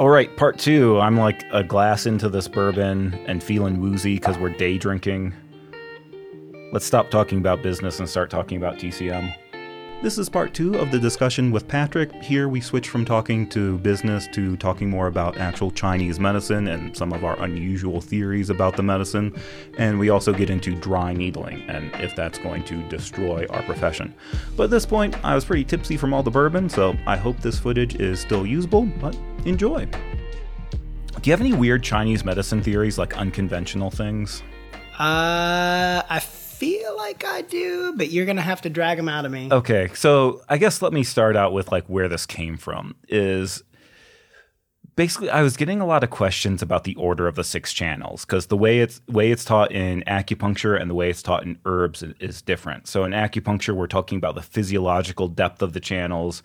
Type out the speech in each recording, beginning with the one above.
All right, part two. I'm like a glass into this bourbon and feeling woozy because we're day drinking. Let's stop talking about business and start talking about TCM. This is part two of the discussion with Patrick. Here we switch from talking to business to talking more about actual Chinese medicine and some of our unusual theories about the medicine. And we also get into dry needling and if that's going to destroy our profession. But at this point, I was pretty tipsy from all the bourbon, so I hope this footage is still usable, but enjoy. Do you have any weird Chinese medicine theories, like unconventional things? Uh, I feel like I do, but you're gonna have to drag them out of me. Okay, so I guess let me start out with like where this came from. Is basically I was getting a lot of questions about the order of the six channels because the way it's way it's taught in acupuncture and the way it's taught in herbs is different. So in acupuncture, we're talking about the physiological depth of the channels,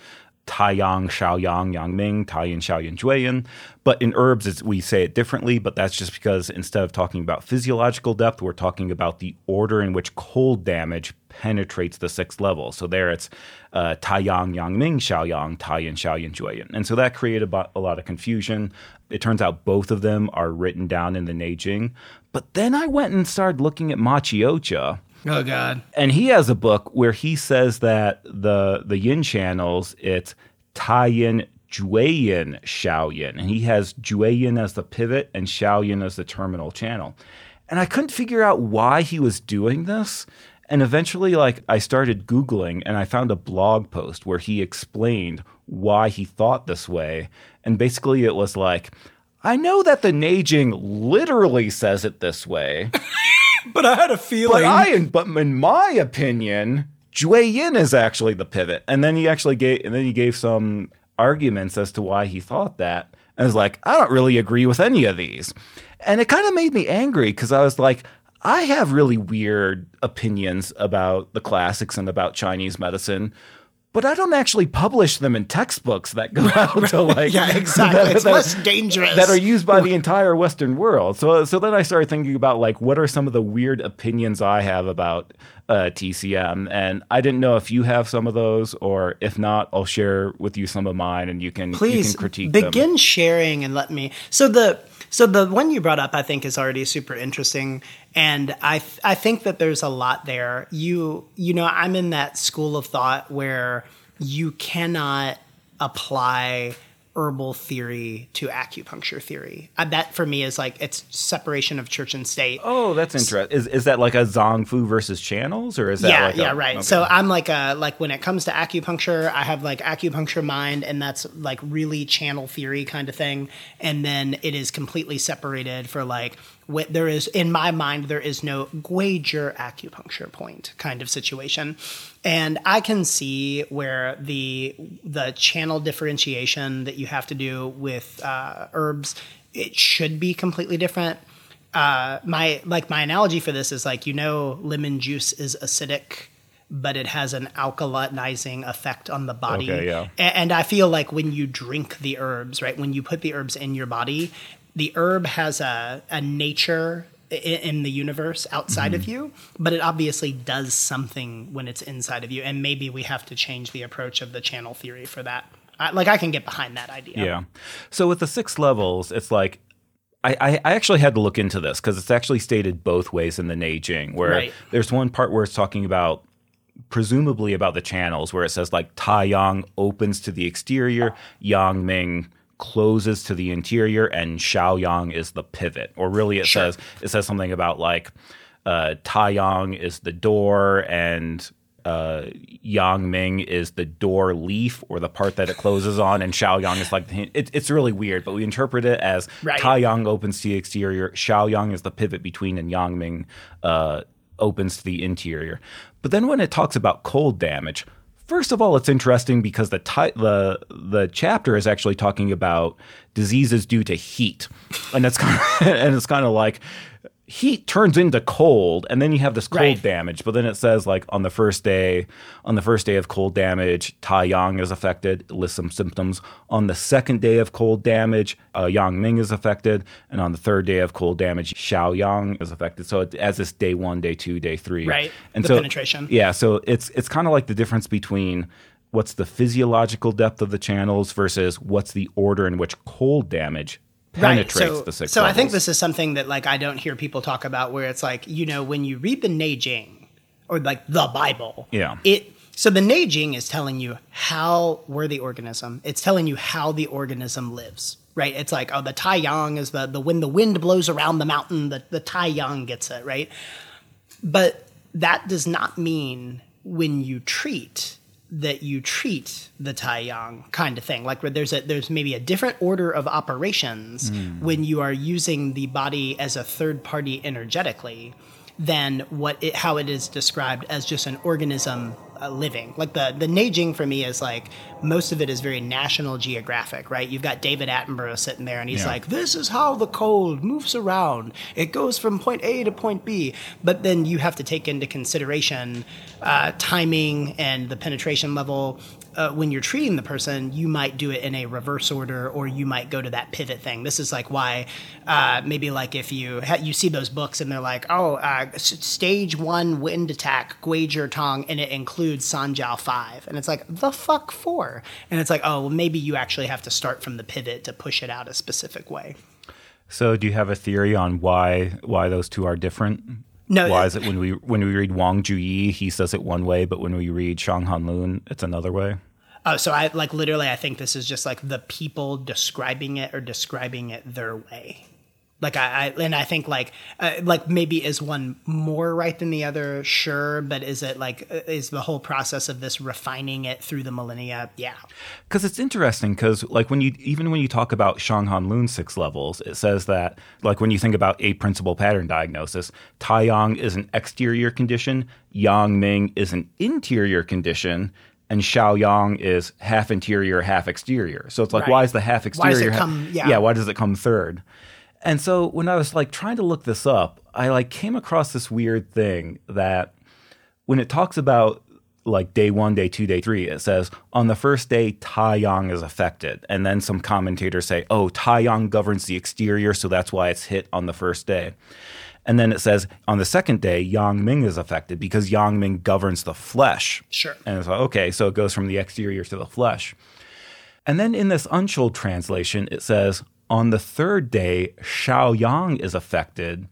Taiyang, Shaoyang, Yangming, Taiyin, Shaoyin, Jueyin. But in herbs, we say it differently, but that's just because instead of talking about physiological depth, we're talking about the order in which cold damage penetrates the sixth level. So there it's uh, Taiyang, Yangming, Shaoyang, Taiyin, Shaoyin, Jueyin. And so that created a lot of confusion. It turns out both of them are written down in the Neijing. But then I went and started looking at Maciocia Oh God! And he has a book where he says that the the Yin channels it's Taiyin, Jueyin, Shaoyin, and he has Jueyin as the pivot and Shaoyin as the terminal channel. And I couldn't figure out why he was doing this. And eventually, like I started Googling and I found a blog post where he explained why he thought this way. And basically, it was like, I know that the Neijing literally says it this way. but I had a feeling. But I, but in my opinion, Jue Yin is actually the pivot. And then he actually gave, and then he gave some arguments as to why he thought that. And I was like, I don't really agree with any of these. And it kind of made me angry because I was like, I have really weird opinions about the classics and about Chinese medicine but I don't actually publish them in textbooks that go out to like yeah exactly. That, it's that, less dangerous. that are used by the entire Western world. So so then I started thinking about like what are some of the weird opinions I have about uh, TCM, and I didn't know if you have some of those, or if not, I'll share with you some of mine, and you can please you can critique. Begin them. sharing and let me. So the so the one you brought up, I think, is already super interesting, and I th- I think that there's a lot there. You you know, I'm in that school of thought where you cannot apply herbal theory to acupuncture theory. Uh, that for me is like it's separation of church and state. Oh, that's interesting. Is is that like a zang fu versus channels, or is that yeah, like yeah, a, right? Okay. So I'm like a like when it comes to acupuncture, I have like acupuncture mind, and that's like really channel theory kind of thing, and then it is completely separated for like there is in my mind there is no Guizhi acupuncture point kind of situation and i can see where the the channel differentiation that you have to do with uh, herbs it should be completely different uh, my like my analogy for this is like you know lemon juice is acidic but it has an alkalinizing effect on the body. Okay, yeah. And I feel like when you drink the herbs, right, when you put the herbs in your body, the herb has a, a nature in the universe outside mm-hmm. of you, but it obviously does something when it's inside of you. And maybe we have to change the approach of the channel theory for that. I, like I can get behind that idea. Yeah. So with the six levels, it's like I, I actually had to look into this because it's actually stated both ways in the Neijing, where right. there's one part where it's talking about presumably about the channels, where it says like Taiyang opens to the exterior, Yang Ming closes to the interior and Shaoyang is the pivot. Or really it sure. says it says something about like uh Taiyang is the door and uh, Yang Ming is the door leaf or the part that it closes on, and Shaoyang is like the, it, it's really weird, but we interpret it as right. Taiyang opens to the exterior, Shaoyang is the pivot between, and Yang Ming uh, opens to the interior. But then when it talks about cold damage, First of all, it's interesting because the ti- the the chapter is actually talking about diseases due to heat, and it's kind of, and it's kind of like heat turns into cold and then you have this cold right. damage but then it says like on the first day on the first day of cold damage tai yang is affected lists some symptoms. On the second day of cold damage uh, yang ming is affected and on the third day of cold damage shao yang is affected. So it has this day one day two day three. Right. And the so penetration. yeah so it's it's kind of like the difference between what's the physiological depth of the channels versus what's the order in which cold damage penetrates right. so, the six so levels. I think this is something that like I don't hear people talk about where it's like, you know, when you read the Neijing or like the Bible, Yeah. it so the Neijing is telling you how we're the organism. It's telling you how the organism lives. Right? It's like, oh, the Tai Yang is the, the when the wind blows around the mountain, the, the Tai Yang gets it, right? But that does not mean when you treat that you treat the Tai Yang kind of thing. Like where there's a there's maybe a different order of operations hmm. when you are using the body as a third party energetically than what it, how it is described as just an organism uh, living. Like the the Neijing for me is like most of it is very National Geographic, right? You've got David Attenborough sitting there, and he's Yeah. like, "This is how the cold moves around. It goes from point A to point B." But then you have to take into consideration uh, timing and the penetration level. Uh, when you're treating the person, you might do it in a reverse order, or you might go to that pivot thing. This is like why uh, maybe like if you ha- you see those books and they're like, oh, uh, s- stage one wind attack, Guizhi Tang, and it includes Sanjiao five, and it's like the fuck four, and it's like, oh, well, maybe you actually have to start from the pivot to push it out a specific way. So, do you have a theory on why why those two are different? No, Why uh, is it when we when we read Wang Juyi, he says it one way, but when we read Shang Han Lun, it's another way? Oh, so I like literally. I think this is just like the people describing it or describing it their way. Like I, I and I think like uh, like maybe is one more right than the other? Sure, but is it like uh, is the whole process of this refining it through the millennia? Yeah, Because it's interesting. Because like when you even when you talk about Shang Han Lun six levels, it says that like when you think about a principal pattern diagnosis, Taiyang is an exterior condition, Yang Ming is an interior condition, and Shao Yang is half interior, half exterior. So it's like, Right. why is the half Why does exterior? it come- yeah. yeah, why does it come third? And so when I was like trying to look this up, I like came across this weird thing that when it talks about like day one, day two, day three, it says on the first day, Tai Taiyang is affected. And then some commentators say, oh, Tai Taiyang governs the exterior, so that's why it's hit on the first day. And then it says on the second day, Yang Ming is affected because Yang Ming governs the flesh. Sure. And it's like, okay, so it goes from the exterior to the flesh. And then in this Unschuld translation, it says, on the third day, Shao Yang is affected.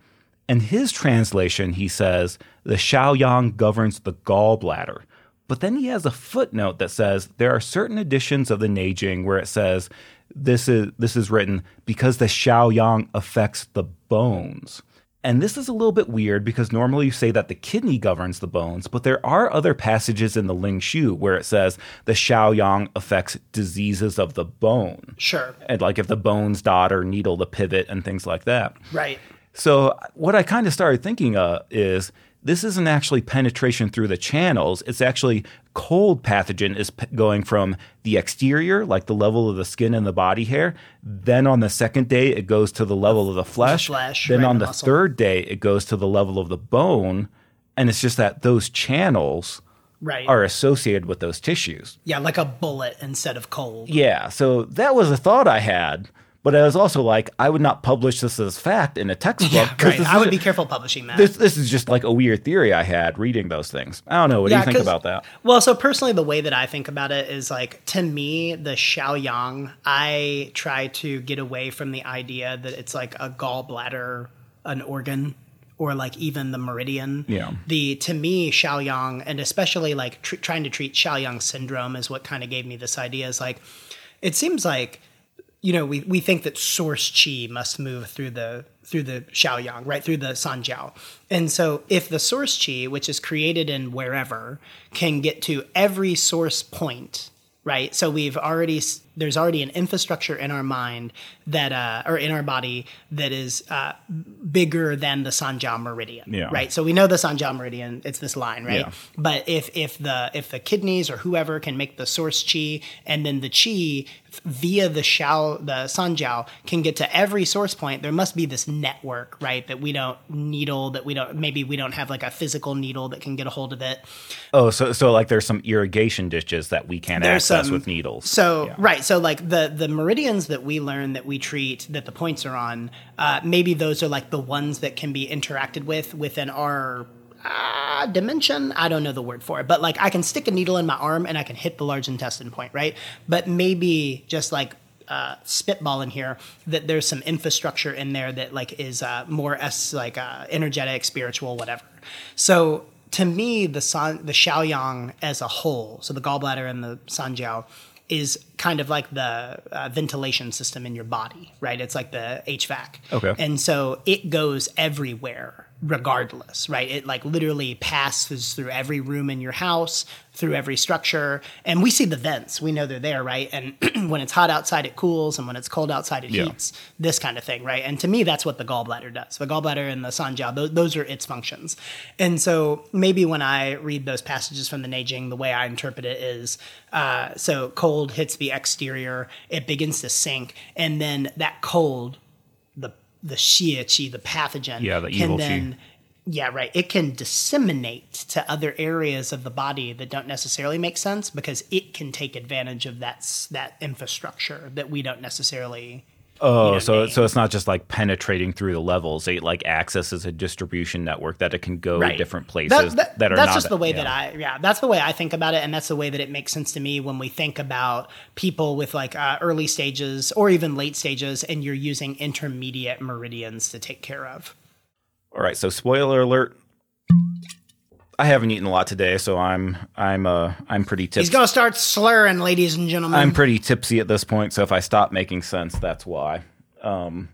In his translation, he says, the Shao Yang governs the gallbladder. But then he has a footnote that says there are certain editions of the Neijing where it says this is this is written because the Shao Yang affects the bones. And this is a little bit weird because normally you say that the kidney governs the bones, but there are other passages in the Ling Shu where it says the Shao Yang affects diseases of the bone. sure, And like if the bones dot or needle the pivot and things like that. right. So what I kind of started thinking of is this isn't actually penetration through the channels. It's actually cold pathogen is p- going from the exterior, like the level of the skin and the body hair. Then on the second day, it goes to the level of the flesh. flesh, then right, on the the third day, it goes to the level of the bone. And it's just that those channels Right. are associated with those tissues. yeah, like a bullet instead of cold. Yeah, so that was a thought I had. But I was also like, I would not publish this as fact in a textbook. Yeah, right. I would be careful publishing that. this this is just like a weird theory I had reading those things. I don't know. What do you think about that? Well, so personally, the way that I think about it is like to me, the Shao Yang. I try to get away from the idea that it's like a gallbladder, an organ, or like even the meridian. Yeah. The to me, Shao Yang, and especially like tr- trying to treat Shao Yang syndrome is what kind of gave me this idea. Is like, it seems like you know, we, we think that source chi must move through the through the Shaoyang, right through the Sanjiao. And so if the source chi, which is created in wherever, can get to every source point, right? So we've already there's already an infrastructure in our mind that uh, or in our body that is uh, bigger than the Sanjiao meridian, Yeah. right? So we know the Sanjiao meridian, it's this line, right? Yeah. But if if the if the kidneys or whoever can make the source chi, and then the chi via the shao the sanjiao can get to every source point, there must be this network, right? That we don't needle, that we don't maybe we don't have like a physical needle that can get a hold of it. Oh, so so like there's some irrigation ditches that we can't There's access some- with needles. So Yeah. right, so like the the meridians that we learn that we treat that the points are on, uh, maybe those are like the ones that can be interacted with within our uh, dimension. I don't know the word for it, but like I can stick a needle in my arm and I can hit the large intestine point, right? But maybe just like uh, spitball in here that there's some infrastructure in there that like is uh, more as like uh, energetic, spiritual, whatever. So to me, the san, the Shaoyang as a whole, so the gallbladder and the sanjiao, is kind of like the uh, ventilation system in your body, right? It's like the HVAC. Okay. And so it goes everywhere regardless, right? It like literally passes through every room in your house, through every structure. And we see the vents. We know they're there, right? And when it's hot outside, it cools. And when it's cold outside, it Yeah. heats. This kind of thing, right? And to me, that's what the gallbladder does. The gallbladder and the sanjiao, those, those are its functions. And so maybe when I read those passages from the Neijing, the way I interpret it is uh, so cold hits the exterior, it begins to sink. And then that cold, the qi, the pathogen, Yeah, the can evil qi. yeah, right. It can disseminate to other areas of the body that don't necessarily make sense because it can take advantage of that that infrastructure that we don't necessarily. Oh, you know, so name. so it's not just like penetrating through the levels. It like accesses a distribution network that it can go Right. different places that, are that's not. just the way yeah. that I yeah that's the way I think about it and that's the way that it makes sense to me when we think about people with like uh, early stages or even late stages and you're using intermediate meridians to take care of. All right, so spoiler alert. I haven't eaten a lot today, so I'm I'm uh I'm pretty tipsy. He's gonna start slurring, ladies and gentlemen. I'm pretty tipsy at this point, so if I stop making sense, that's why. Um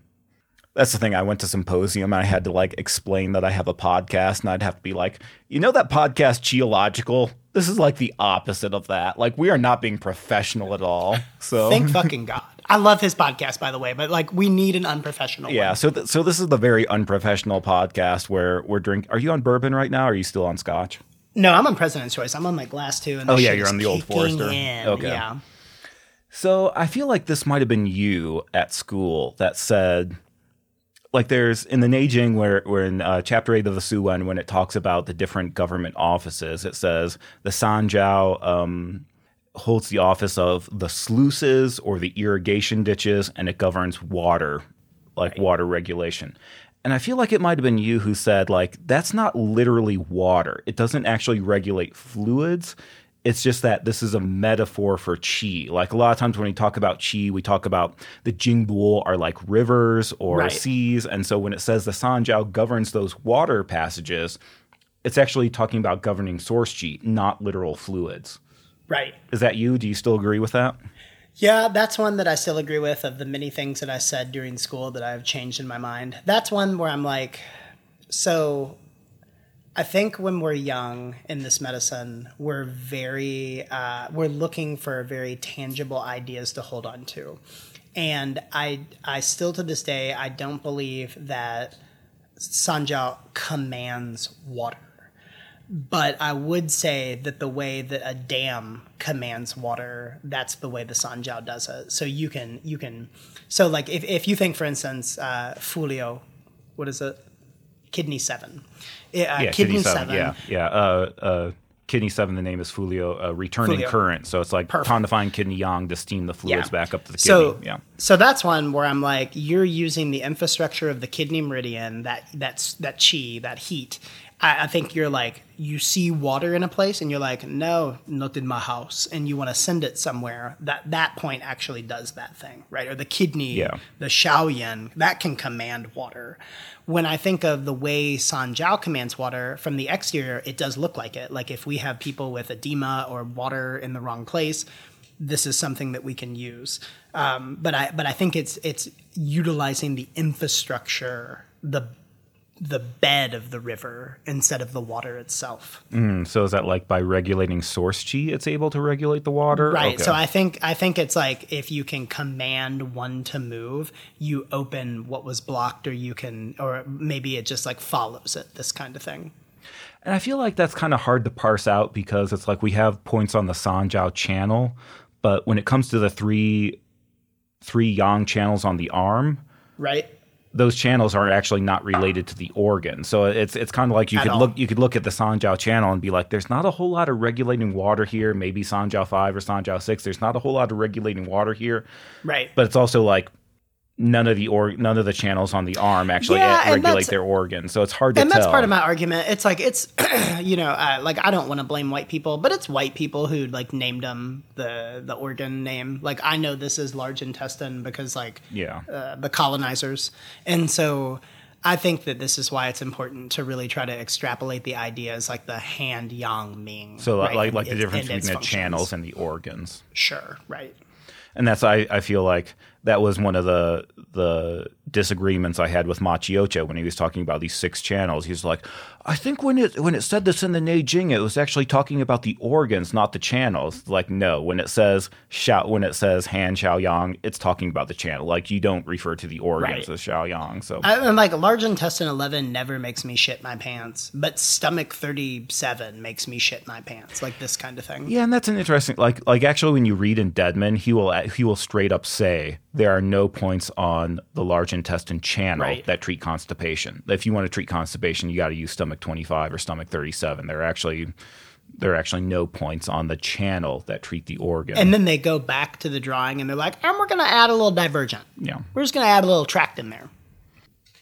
that's the thing. I went to symposium and I had to like explain that I have a podcast, and I'd have to be like, you know, that podcast Jiological. This is like the opposite of that. Like we are not being professional at all. So Thank fucking God. I love his podcast, by the way, but like we need an unprofessional Yeah, one. so th- so this is the very unprofessional podcast where we're drink. Are you on bourbon right now? Are you still on scotch? No, I'm on President's Choice. I'm on my glass too. And Oh, yeah, you're on the Old Forester. in. Okay. Yeah. So I feel like this might have been you at school that said, like, there's in the Neijing where we're in uh, chapter eight of the Suwen when it talks about the different government offices, it says the Sanjiao um, holds the office of the sluices or the irrigation ditches, and it governs water, like water regulation. And I feel like it might have been you who said, like, that's not literally water. It doesn't actually regulate fluids. It's just that this is a metaphor for qi. Like a lot of times when we talk about qi, we talk about the Jingbo are like rivers or Right. seas. And so when it says the Sanjiao governs those water passages, it's actually talking about governing source qi, not literal fluids. Right. Is that you? Do you still agree with that? Yeah, that's one that I still agree with of the many things that I said during school that I've changed in my mind. That's one where I'm like, so I think when we're young in this medicine, we're very, uh, we're looking for very tangible ideas to hold on to. And I, I still to this day, I don't believe that Sanjiao commands water. But I would say that the way that a dam commands water, that's the way the Sanjiao does it. So you can you can so like if, if you think for instance uh, Fuliu, what is it? Kidney seven. Uh, Yeah, kidney, seven. Yeah, yeah. Uh, uh, kidney seven. The name is Fuliu. Uh, returning Fulio. current. So it's like Perfect. tonifying kidney yang to steam the fluids Yeah. back up to the kidney. So yeah. so that's one where I'm like, you're using the infrastructure of the kidney meridian, that that's that chi, that heat. I, I think you're like you see water in a place and you're like, no, not in my house, and you want to send it somewhere. That that point actually does that thing, right? Or the kidney, Yeah. the Shaoyin, that can command water. When I think of the way Sanjiao commands water from the exterior, it does look like it. Like if we have people with edema or water in the wrong place, this is something that we can use. Um, but I but I think it's it's utilizing the infrastructure, the the bed of the river instead of the water itself. Mm, so is that like by regulating source chi, it's able to regulate the water? Right. Okay. So I think I think it's like if you can command one to move, you open what was blocked, or you can, or maybe it just like follows it. This kind of thing. And I feel like that's kind of hard to parse out because it's like we have points on the Sanjiao channel, but when it comes to the three three yang channels on the arm, Right. Those channels are actually not related to the organ. So it's it's kind of like you At could all. look you could look at the Sanjiao channel and be like, there's not a whole lot of regulating water here. Maybe Sanjiao five or Sanjiao six. There's not a whole lot of regulating water here. Right. But it's also like none of the or none of the channels on the arm actually Yeah, regulate their organs. So it's hard to tell. and tell. that's part of my argument. It's like it's, you know, uh, like I don't want to blame white people, but it's white people who like named them the the organ name. Like I know this is large intestine because like Yeah. uh, the colonizers, and so I think that this is why it's important to really try to extrapolate the ideas like the hand yang ming. so right, like like the difference between the functions. channels and the organs. Sure, right. and that's I, I feel like that was one of the the disagreements I had with Maciocia when he was talking about these six channels. He's like, I think when it when it said this in the Neijing, it was actually talking about the organs, not the channels. Like, no, when it says Shao, when it says Han Shao Yang, it's talking about the channel. Like, you don't refer to the organs Right. as Shao Yang. So I, I'm like large intestine 11 never makes me shit my pants, but stomach 37 makes me shit my pants, like this kind of thing. Yeah, and that's an interesting like like actually when you read in Deadman, he will he will straight up say there are no points on the large intestine channel Right. that treat constipation. If you want to treat constipation, you got to use stomach 25 or stomach 37. There are actually there are actually no points on the channel that treat the organ. And then they go back to the drawing and they're like, and we're going to add a little divergent. yeah. We're just going to add a little tract in there.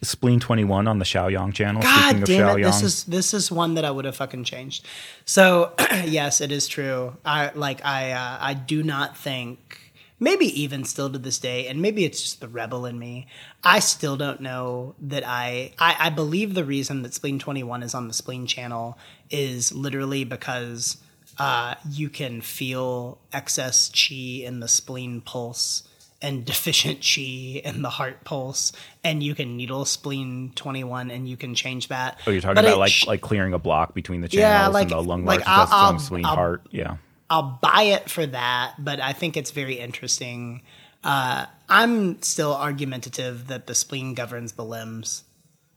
Spleen 21 on the Shaoyang channel. God Speaking of damn it! This is this is one that I would have fucking changed. So yes, it is true. I like I uh, I do not think maybe even still to this day, and maybe it's just the rebel in me. I still don't know that I I, I believe the reason that Spleen Twenty One is on the Spleen channel is literally because uh, you can feel excess chi in the spleen pulse and deficient chi in the heart pulse, and you can needle spleen 21 and you can change that. oh, you're talking But about like sh- like clearing a block between the channels Yeah, like- and the lung, like large I'll- I'll- spleen, I'll- heart. Yeah. I'll buy it for that, but I think it's very interesting. Uh, I'm still argumentative that the spleen governs the limbs,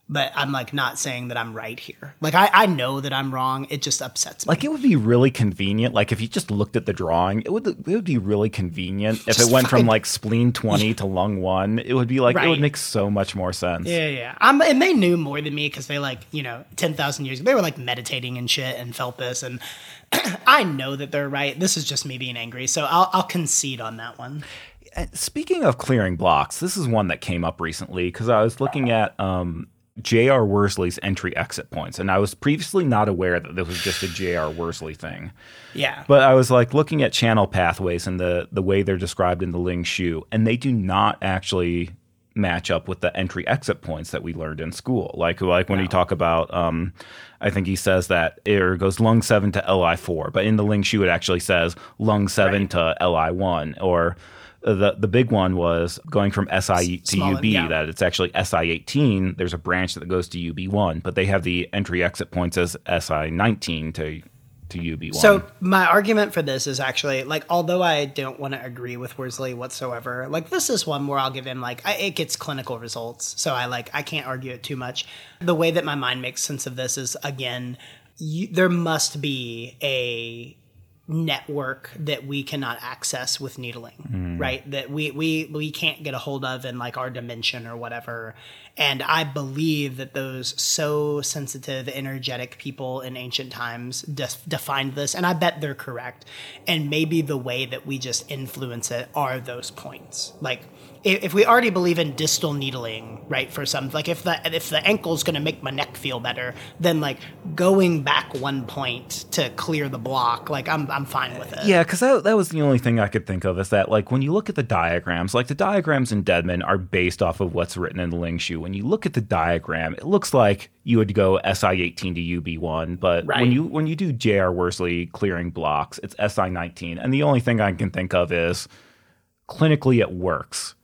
but I'm like not saying that I'm right here. Like I, I know that I'm wrong. It just upsets me. Like it would be really convenient. Like if you just looked at the drawing, it would it would be really convenient if Just it went from like spleen twenty to lung one. It would be like it would make so much more sense. Yeah, yeah. Um, and they knew more than me because they like you know ten thousand years. Ago they were like meditating and shit and felt this, and I know that they're right. This is just me being angry, so I'll I'll concede on that one. Speaking of clearing blocks, this is one that came up recently because I was looking at um, J.R. Worsley's entry exit points, and I was previously not aware that this was just a J.R. Worsley thing. Yeah, But I was like looking at channel pathways and the the way they're described in the Ling Shu, and they do not actually match up with the entry exit points that we learned in school. Like like when you talk about um I think he says that it goes lung seven to LI four, but in the Ling Shu it actually says lung seven to LI one or the the big one was going from SI to Small- UB yeah. that it's actually SI 18 there's a branch that goes to UB 1 but they have the entry exit points as SI 19 to to UB 1 So my argument for this is actually like, although I don't want to agree with Worsley whatsoever, like this is one where I'll give him like I, it gets clinical results, so I like I can't argue it too much. The way that my mind makes sense of this is again, you, there must be a network that we cannot access with needling mm. right? That we we we can't get a hold of in like our dimension or whatever. And i believe that those so sensitive energetic people in ancient times def- defined this and i bet they're correct. And maybe the way that we just influence it are those points. Like if, if we already believe in distal needling right for some like if the if the ankle's going to make my neck feel better then like going back one point to clear the block like i'm i'm fine with it Yeah, because that, that was the only thing I could think of is that, like, when you look at the diagrams, like, the diagrams in Deadman are based off of what's written in the Ling Shu. When you look at the diagram, it looks like you would go SI 18 to UB 1, but Right. when you when you do JR Worsley clearing blocks, it's SI 19. And the only thing I can think of is clinically it works.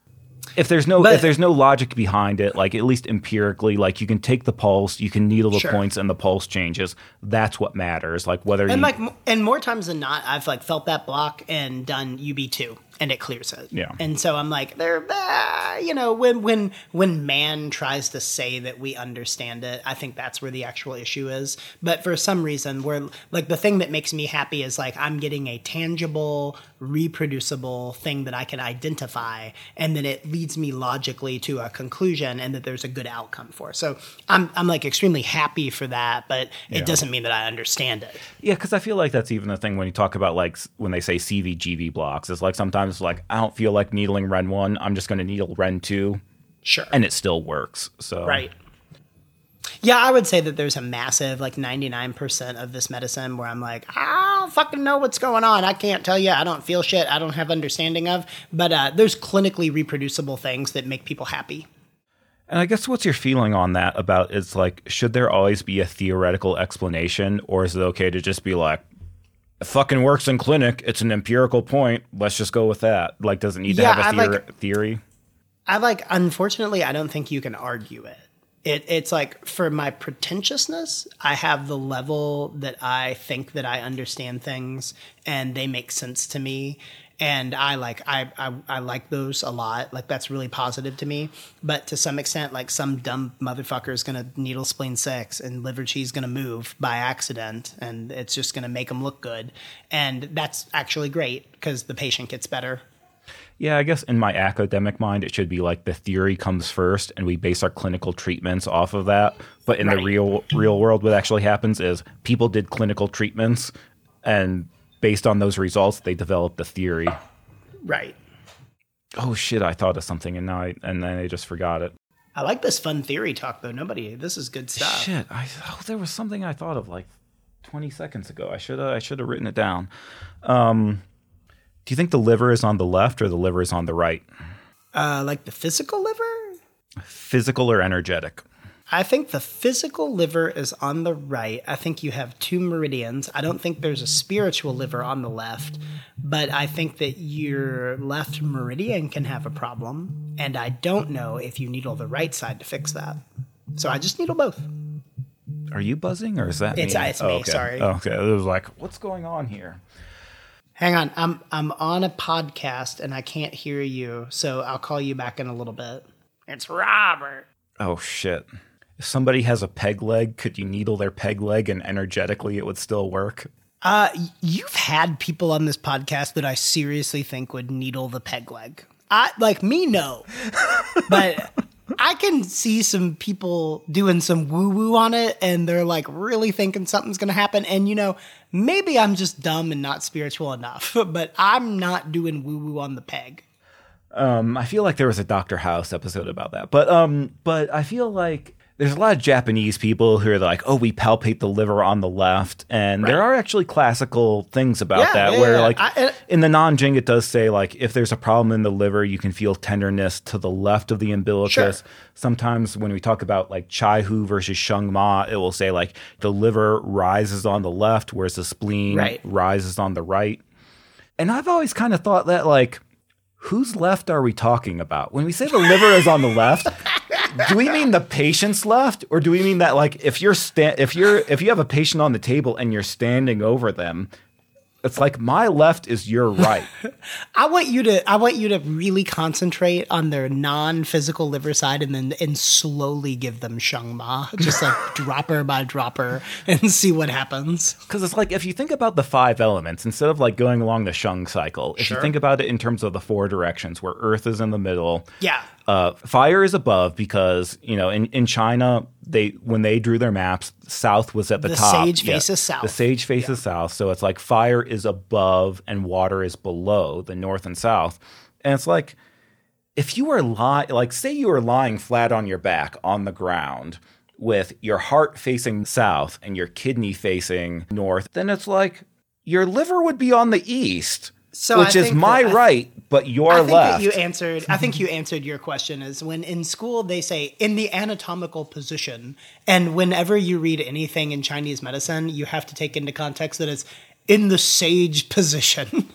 If there's no But- if there's no logic behind it, like at least empirically, like you can take the pulse, you can needle the Sure. points, and the pulse changes. That's what matters. Like whether and you like and more times than not i've like felt that block and done ub2 and it clears it Yeah. and so i'm like there ah, you know when when when man tries to say that we understand it i think that's where the actual issue is but for some reason we're like the thing that makes me happy is like i'm getting a tangible reproducible thing that i can identify and then it leads me logically to a conclusion and that there's a good outcome for so i'm i'm like extremely happy for that but Yeah. it doesn't mean that i understand it Yeah, because I feel like that's even the thing when you talk about like when they say CVGV blocks. It's like sometimes sometimes like I don't feel like needling Ren one. I'm just going to needle Ren two. Sure. And it still works. So right. Yeah, I would say that there's a massive, like 99% of this medicine where I'm like, I don't fucking know what's going on. I can't tell you. I don't feel shit. I don't have understanding of. But uh, there's clinically reproducible things that make people happy. And I guess what's your feeling on that about is like, should there always be a theoretical explanation, or is it okay to just be like, it fucking works in clinic. It's an empirical point. Let's just go with that. Like, does it need yeah, to have a theor- like, theory? I like, unfortunately, I don't think you can argue it. It, it's like for my pretentiousness, I have the level that I think that I understand things and they make sense to me and I like I, I I like those a lot. Like that's really positive to me. But to some extent, like some dumb motherfucker is gonna needle spleen six and liver cheese is gonna move by accident, and it's just gonna make them look good, and that's actually great because the patient gets better. Yeah, I guess in my academic mind, it should be like the theory comes first, and we base our clinical treatments off of that. But in right. the real real world, what actually happens is people did clinical treatments, and based on those results, they developed a theory. Right. Oh shit! I thought of something and now I and then I just forgot it. I like this fun theory talk though. Nobody, this is good stuff. Shit! I oh, there was something I thought of like twenty seconds ago. I should I should have written it down. Um, do you think the liver is on the left or the liver is on the right? Uh, like the physical liver. Physical or energetic? I think the physical liver is on the right. I think you have two meridians. I don't think there's a spiritual liver on the left, but I think that your left meridian can have a problem. And I don't know if you needle the right side to fix that. So I just needle both. Are you buzzing or is that it's, me? it's me, oh, okay. sorry. Oh, okay. It was like, what's going on here? Hang on. I'm I'm on a podcast and I can't hear you, so I'll call you back in a little bit. It's Robert. Oh shit if somebody has a peg leg, could you needle their peg leg and energetically it would still work? Uh, you've had people on this podcast that I seriously think would needle the peg leg. I like me, no, but I can see some people doing some woo woo on it, and they're like really thinking something's going to happen. And you know, maybe I'm just dumb and not spiritual enough, but I'm not doing woo woo on the peg. Um, I feel like there was a Doctor House episode about that, but um, but I feel like there's a lot of Japanese people who are like, oh, we palpate the liver on the left. And right. there are actually classical things about yeah, that yeah, where, yeah. like, I, in the Nanjing, it does say, like, if there's a problem in the liver, you can feel tenderness to the left of the umbilicus. Sure. Sometimes when we talk about, like, Chai Hu versus Sheng Ma, it will say, like, the liver rises on the left, whereas the spleen right. rises on the right. And I've always kind of thought that, like, whose left are we talking about? When we say the liver is on the left, do we mean the patient's left, or do we mean that like if you're sta- if you're if you have a patient on the table and you're standing over them, it's like my left is your right. I want you to I want you to really concentrate on their non-physical liver side and then and slowly give them Sheng Ma, just like dropper by dropper and see what happens. Cuz it's like if you think about the five elements instead of like going along the Sheng cycle, if sure. you think about it in terms of the four directions where earth is in the middle. Yeah. Uh, fire is above because you know in, in China they when they drew their maps, south was at the, the top. The sage faces yeah. south. The sage faces yeah. south, so it's like fire is above and water is below the north and south, and it's like if you are lying, like say you are lying flat on your back on the ground with your heart facing south and your kidney facing north, then it's like your liver would be on the east so which is my that, right, but your I think left. That you answered. I think you answered your question. Is when in school they say in the anatomical position, and whenever you read anything in Chinese medicine, you have to take into context that it's in the sage position.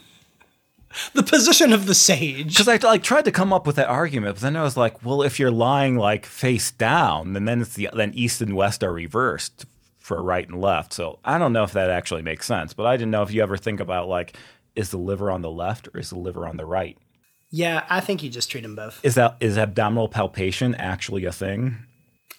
the position of the sage. Because I like tried to come up with that argument, but then I was like, well, if you're lying like face down, then then it's the then east and west are reversed for right and left. So I don't know if that actually makes sense, but I didn't know if you ever think about like is the liver on the left or is the liver on the right? Yeah, I think you just treat them both. Is that is abdominal palpation actually a thing?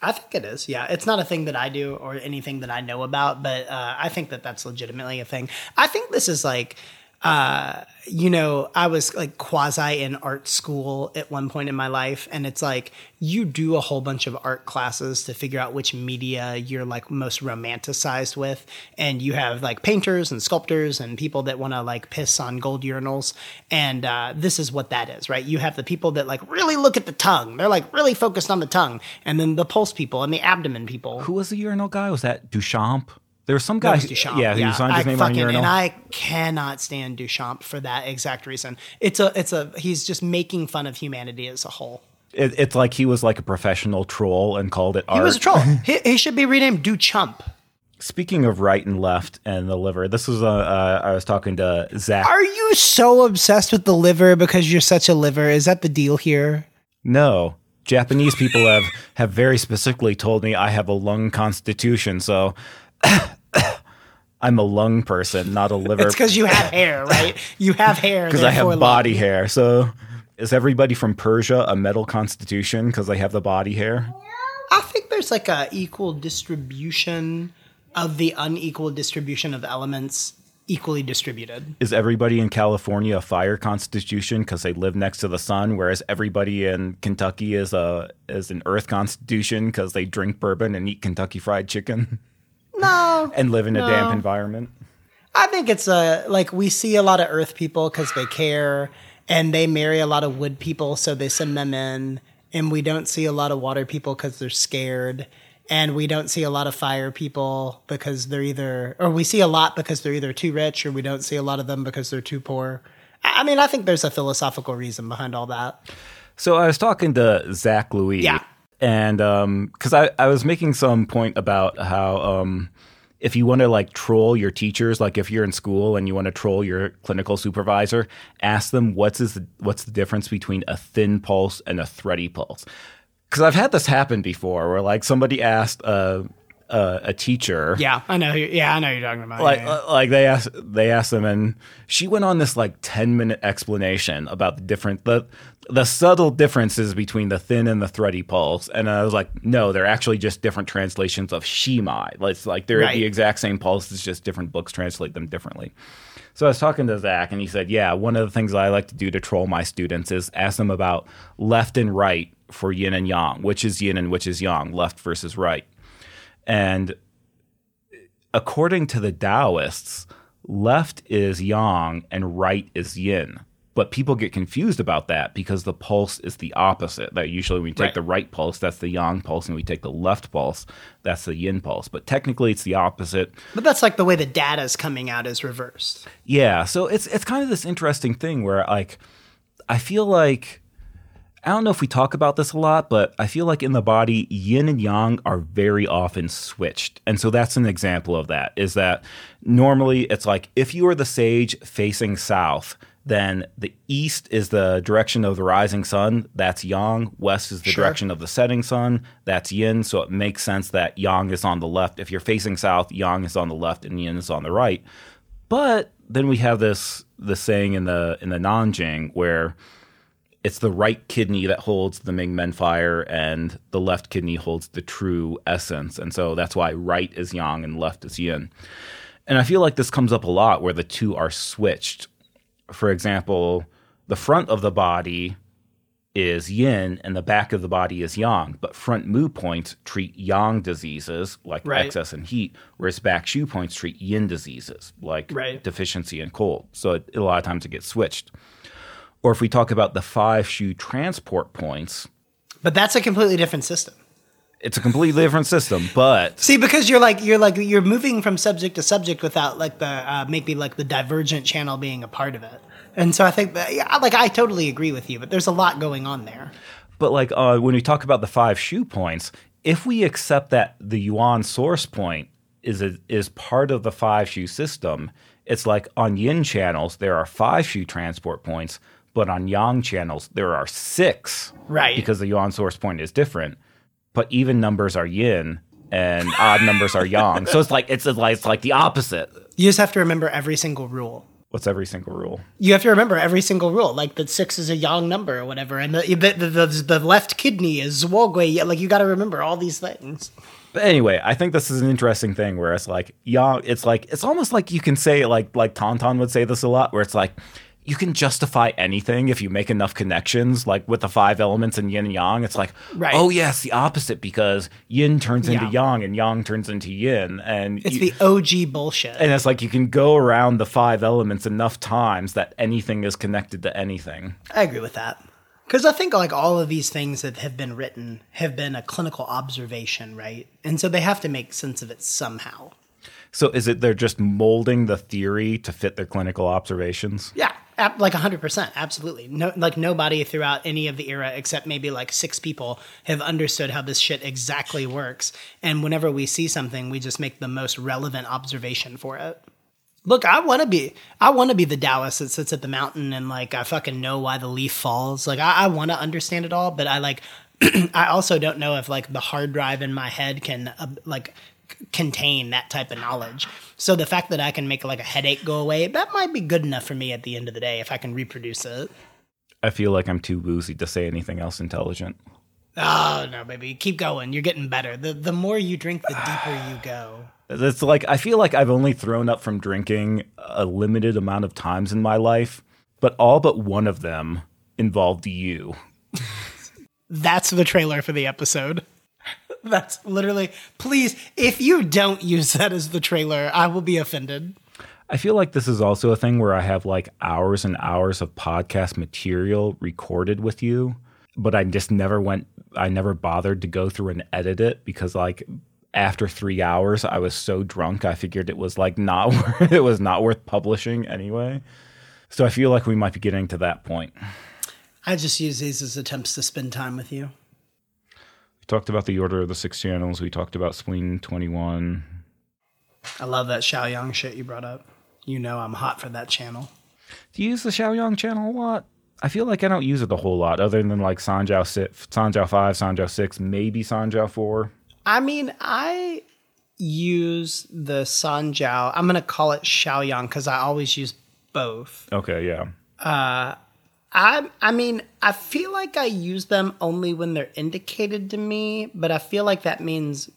I think it is. Yeah, it's not a thing that I do or anything that I know about, but uh, I think that that's legitimately a thing. I think this is like uh, you know, I was like quasi in art school at one point in my life. And it's like you do a whole bunch of art classes to figure out which media you're like most romanticized with. And you have like painters and sculptors and people that want to like piss on gold urinals. And uh, this is what that is, right? You have the people that like really look at the tongue, they're like really focused on the tongue. And then the pulse people and the abdomen people. Who was the urinal guy? Was that Duchamp? There's some guy, Duchamp. yeah, who yeah. signed his I name on fucking- urinal. And I cannot stand Duchamp for that exact reason. It's a, it's a, he's just making fun of humanity as a whole. It, it's like he was like a professional troll and called it art. He was a troll. he, he should be renamed Duchamp. Speaking of right and left and the liver, this was uh, uh, I was talking to Zach. Are you so obsessed with the liver because you're such a liver? Is that the deal here? No, Japanese people have have very specifically told me I have a lung constitution, so I'm a lung person, not a liver. It's because you have hair, right? You have hair because I have lung. body hair. So is everybody from Persia a metal constitution because they have the body hair? I think there's like a equal distribution of the unequal distribution of elements equally distributed. Is everybody in California a fire constitution because they live next to the sun, whereas everybody in Kentucky is a is an earth constitution because they drink bourbon and eat Kentucky fried chicken No, and live in a No. damp environment? I think it's a like we see a lot of Earth people because they care, and they marry a lot of wood people, so they send them in. And we don't see a lot of water people because they're scared, and we don't see a lot of fire people because they're either, or we see a lot because they're either too rich, or we don't see a lot of them because they're too poor. I I mean, I think there's a philosophical reason behind all that. So I was talking to Zach Louis. Yeah. And because I, I was making some point about how um, if you want to like troll your teachers, like if you're in school and you want to troll your clinical supervisor, ask them what's is the, what's the difference between a thin pulse and a thready pulse. Because I've had this happen before, where like somebody asked a a, a teacher, Yeah, I know. who- Yeah, I know you're talking about. like Yeah, uh, like they asked they asked them and she went on this like 10 minute explanation about the different the the subtle differences between the thin and the thready pulse and i was like no they're actually just different translations of shemai it's like they're Right. the exact same pulse it's just different books translate them differently so i was talking to zach and he said yeah one of the things i like to do to troll my students is ask them about left and right for yin and yang which is yin and which is yang left versus right and according to the Taoists, left is yang and right is yin. But people get confused about that because the pulse is the opposite. That usually when we take Right. the right pulse, that's the yang pulse, and we take the left pulse, that's the yin pulse. But technically, it's the opposite. but that's like the way the data is coming out is reversed. Yeah, so it's it's kind of this interesting thing where like I feel like I don't know if we talk about this a lot, but I feel like in the body, yin and yang are very often switched. And so that's an example of that is that normally it's like if you are the sage facing south, then the east is the direction of the rising sun, that's yang. West is the Sure. direction of the setting sun, that's yin. So it makes sense that yang is on the left. If you're facing south, yang is on the left and yin is on the right. But then we have this this saying in the in the Nanjing where it's the right kidney that holds the Ming Men fire and the left kidney holds the true essence. And so that's why right is yang and left is yin. And I feel like this comes up a lot where the two are switched. For example, the front of the body is yin and the back of the body is yang, but front mu points treat yang diseases like Right. excess and heat, whereas back shu points treat yin diseases like Right. deficiency and cold. So it, a lot of times it gets switched. Or if we talk about the five shu transport points, But that's a completely different system. it's a completely different system, but See, because you're like you're like you're moving from subject to subject without like the uh, maybe like the divergent channel being a part of it. And so I think that yeah, like I totally agree with you, but there's a lot going on there. But like uh, when we talk about the five shu points, if we accept that the yuan source point is a, is part of the five shu system, it's like on yin channels there are five shu transport points, but on yang channels there are six, Right. Because the yuan source point is different. But even numbers are yin and odd numbers are yang, so it's like it's like it's like the opposite. You just have to remember every single rule. What's every single rule? You have to remember every single rule, like that six is a yang number or whatever, and the the, the, the, the left kidney is. Yeah, Like you got to remember all these things. But anyway, I think this is an interesting thing where it's like yang. It's like it's almost like you can say like like Tauntaun would say this a lot, where it's like you can justify anything if you make enough connections, like with the five elements in yin and yang. It's like, right. oh yes, the opposite because yin turns into yang and yang turns into yin, and it's you, the OG bullshit. And it's like you can go around the five elements enough times that anything is connected to anything. I agree with that. Because I think like all of these things that have been written have been a clinical observation, right? And so they have to make sense of it somehow. So is it they're just molding the theory to fit their clinical observations? Yeah, like 100%, absolutely. No like nobody throughout any of the era except maybe like six people have understood how this shit exactly works. And whenever we see something, we just make the most relevant observation for it. Look, I want to be I want to be the Taoist that sits at the mountain and like I fucking know why the leaf falls. Like I, I want to understand it all, but I like I also don't know if like the hard drive in my head can uh, like contain that type of knowledge. So the fact that I can make like a headache go away, that might be good enough for me at the end of the day if I can reproduce it. I feel like I'm too woozy to say anything else intelligent. Oh no, baby, keep going. You're getting better. The the more you drink, the deeper you go. It's like I feel like I've only thrown up from drinking a limited amount of times in my life, but all but one of them involved you. That's the trailer for the episode. That's literally, please, if you don't use that as the trailer, I will be offended. I feel like this is also a thing where I have like hours and hours of podcast material recorded with you, but I just never went, I never bothered to go through and edit it because like after three hours, I was so drunk, I figured it was like not, worth, it was not worth publishing anyway. So I feel like we might be getting to that point. I just use these as attempts to spend time with you talked about the order of the six channels. We talked about Spleen 21. I love that Shaoyang shit you brought up. You know I'm hot for that channel. Do you use the Shaoyang channel a lot? I feel like I don't use it a whole lot, other than like Sanjiao, Sanjiao 5, Sanjiao 6, maybe Sanjiao 4. I mean, I use the Sanjiao. I'm going to call it Shaoyang because I always use both. Okay, yeah. Uh, I I mean, I feel like I use them only when they're indicated to me, but I feel like that means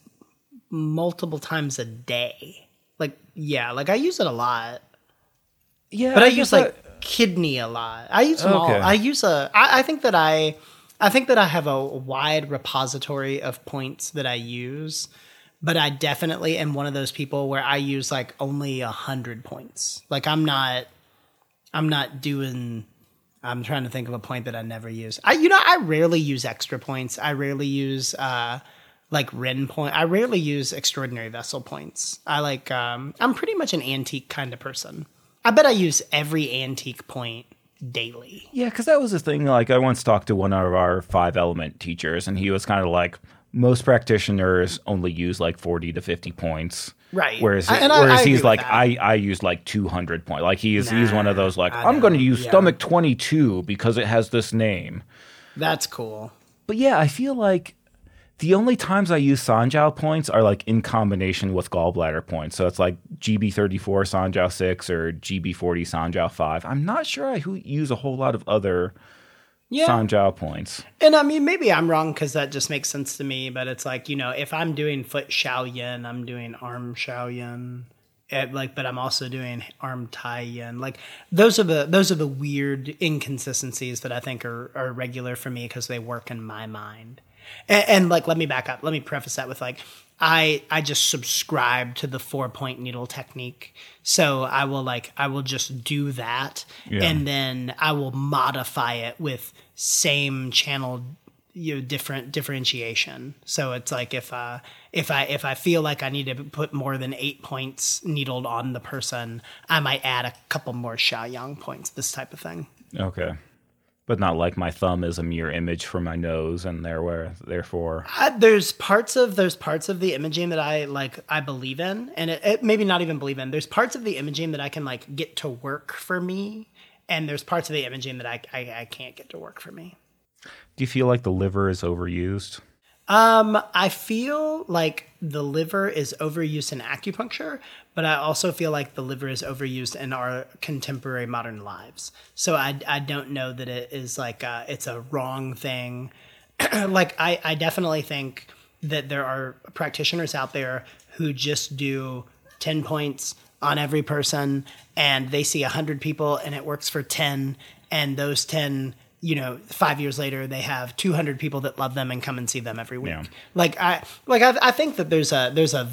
multiple times a day. Like yeah, like I use it a lot. Yeah, but I, I use like I... kidney a lot. I use them okay. all. I use a. I, I think that I, I think that I have a wide repository of points that I use, but I definitely am one of those people where I use like only a hundred points. Like I'm not, I'm not doing I'm trying to think of a point that I never use. I you know I rarely use extra points. I rarely use uh like Ren point. I rarely use extraordinary vessel points. I like um I'm pretty much an antique kind of person. I bet I use every antique point daily. Yeah, because that was the thing. Like I once talked to one of our five element teachers, and he was kind of like, most practitioners only use like 40 to 50 points right whereas I, whereas I he's like i i use like 200 points like he's nah, he's one of those like i'm going to use yeah. stomach 22 because it has this name that's cool but yeah i feel like the only times I use Sanjiao points are like in combination with gallbladder points. So it's like GB34 Sanjiao 6 or GB40 Sanjiao 5. I'm not sure I use a whole lot of other yeah. Sanjiao points. And I mean, maybe I'm wrong because that just makes sense to me. But it's like you know, if I'm doing foot Shao yin, I'm doing arm Xiao It, eh, like, but I'm also doing arm Tai Yin. Like, those are the those are the weird inconsistencies that I think are are regular for me because they work in my mind. And, and like, let me back up. Let me preface that with like, I I just subscribe to the four point needle technique. So I will like I will just do that yeah. and then I will modify it with same channel you know different differentiation. So it's like if uh if I if I feel like I need to put more than 8 points needled on the person, I might add a couple more Shaoyang points, this type of thing. Okay but not like my thumb is a mirror image for my nose and there therefore. Uh, there's parts of there's parts of the imaging that i like i believe in and it, it, maybe not even believe in. There's parts of the imaging that i can like get to work for me and there's parts of the imaging that i i, I can't get to work for me. Do you feel like the liver is overused? Um, I feel like the liver is overused in acupuncture, but I also feel like the liver is overused in our contemporary modern lives. So I, I don't know that it is like a, it's a wrong thing. like I, I definitely think that there are practitioners out there who just do 10 points on every person and they see 100 people and it works for 10 and those 10 you know, five years later, they have 200 people that love them and come and see them every week. Yeah. Like I, like I, I, think that there's a, there's a,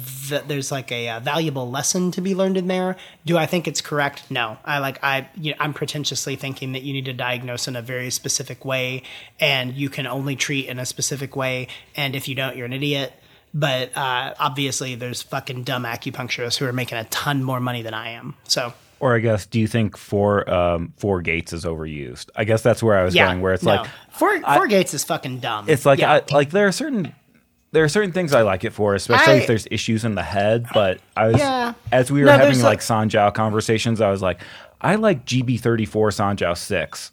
there's like a, a, valuable lesson to be learned in there. Do I think it's correct? No. I like, I, you know, I'm pretentiously thinking that you need to diagnose in a very specific way and you can only treat in a specific way. And if you don't, you're an idiot. But uh, obviously, there's fucking dumb acupuncturists who are making a ton more money than I am. So or I guess, do you think four um, four gates is overused? I guess that's where I was yeah, going. Where it's no. like four four I, gates is fucking dumb. It's like yeah. I, like there are certain there are certain things I like it for, especially I, if there's issues in the head. But I was yeah. as we were no, having like, like Sanjiao conversations, I was like, I like GB thirty four Sanjiao six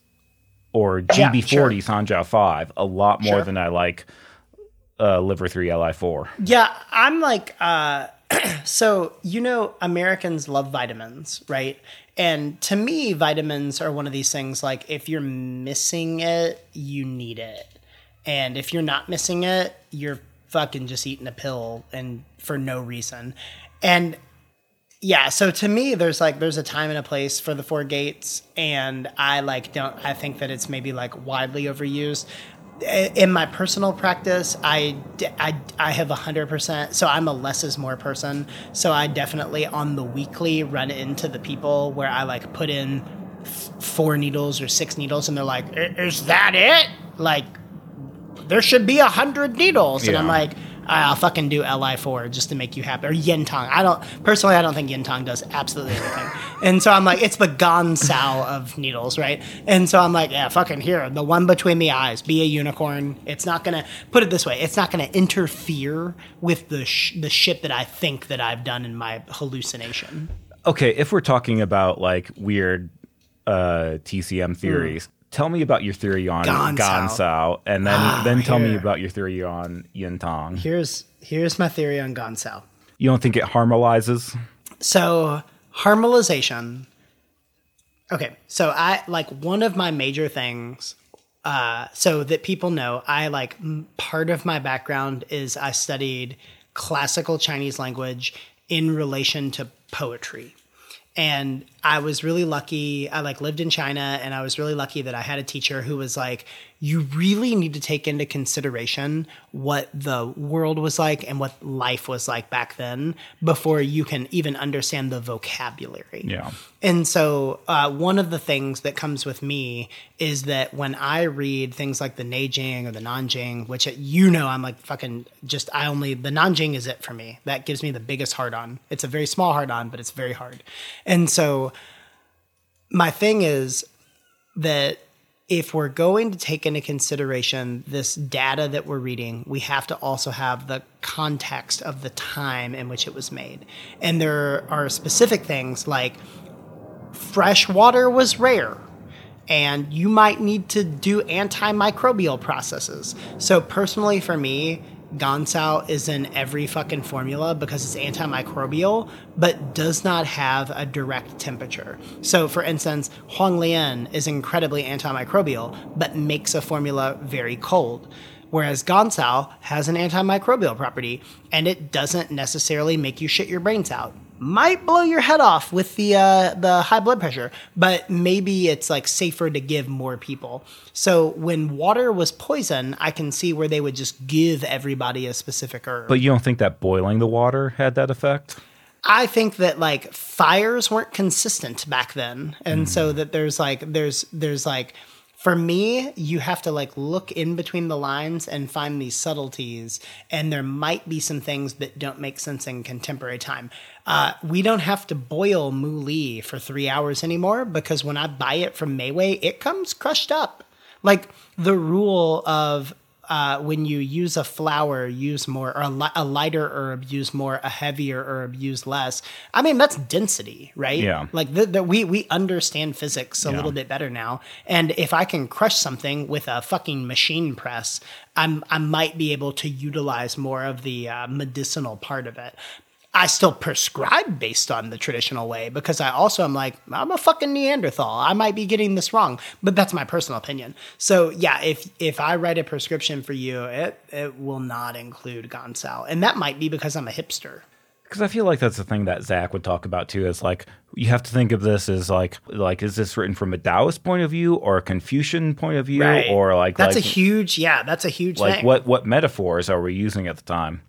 or GB forty yeah, sure. Sanjiao five a lot more sure. than I like uh, Liver three Li four. Yeah, I'm like. uh so you know americans love vitamins right? And to me vitamins are one of these things like if you're missing it you need it. And if you're not missing it you're fucking just eating a pill and for no reason. And yeah so to me there's like there's a time and a place for the four gates and i like don't i think that it's maybe like widely overused in my personal practice, I, I, I have 100%. So I'm a less is more person. So I definitely on the weekly run into the people where I like put in four needles or six needles and they're like, is that it? Like, there should be a hundred needles. Yeah. And I'm like, I'll fucking do Li4 just to make you happy. Or Yintang. I don't personally I don't think Yintang does absolutely anything. and so I'm like, it's the Gancao of needles, right? And so I'm like, yeah, fucking here, the one between the eyes, be a unicorn. It's not gonna put it this way, it's not gonna interfere with the sh- the shit that I think that I've done in my hallucination. Okay, if we're talking about like weird uh, TCM theories, mm tell me about your theory on Gancao, and then oh, then tell here. me about your theory on Yintang. Here's here's my theory on Gancao. You don't think it harmonizes? So harmonization. Okay, so I like one of my major things. Uh, so that people know, I like part of my background is I studied classical Chinese language in relation to poetry and I was really lucky. I like lived in China and I was really lucky that I had a teacher who was like, you really need to take into consideration what the world was like and what life was like back then before you can even understand the vocabulary. Yeah. And so, uh, one of the things that comes with me is that when I read things like the Neijing or the Nanjing, which you know, I'm like fucking just, I only, the Nanjing is it for me. That gives me the biggest hard on. It's a very small hard on, but it's very hard. And so, my thing is that if we're going to take into consideration this data that we're reading, we have to also have the context of the time in which it was made. And there are specific things like fresh water was rare. And you might need to do antimicrobial processes. So, personally, for me, Gancao is in every fucking formula because it's antimicrobial, but does not have a direct temperature. So, for instance, Huang Lian is incredibly antimicrobial, but makes a formula very cold. Whereas Gancao has an antimicrobial property and it doesn't necessarily make you shit your brains out might blow your head off with the uh, the high blood pressure, but maybe it's like safer to give more people. So when water was poison, I can see where they would just give everybody a specific herb. But you don't think that boiling the water had that effect? I think that like fires weren't consistent back then, and mm. so that there's like there's there's like for me, you have to like look in between the lines and find these subtleties. And there might be some things that don't make sense in contemporary time. Uh, we don't have to boil Mu Li for three hours anymore because when I buy it from Mayway, it comes crushed up. Like the rule of uh, when you use a flower, use more, or a, li- a, lighter herb, use more, a heavier herb, use less. I mean, that's density, right? Yeah. Like the, the, we we understand physics a yeah. little bit better now, and if I can crush something with a fucking machine press, I'm I might be able to utilize more of the uh, medicinal part of it. I still prescribe based on the traditional way because I also am like, I'm a fucking Neanderthal. I might be getting this wrong, but that's my personal opinion. So yeah, if if I write a prescription for you, it it will not include Gancao. And that might be because I'm a hipster. Because I feel like that's the thing that Zach would talk about too. Is like you have to think of this as like like is this written from a Taoist point of view or a Confucian point of view Right. or like That's like, a huge yeah, that's a huge like thing. what what metaphors are we using at the time?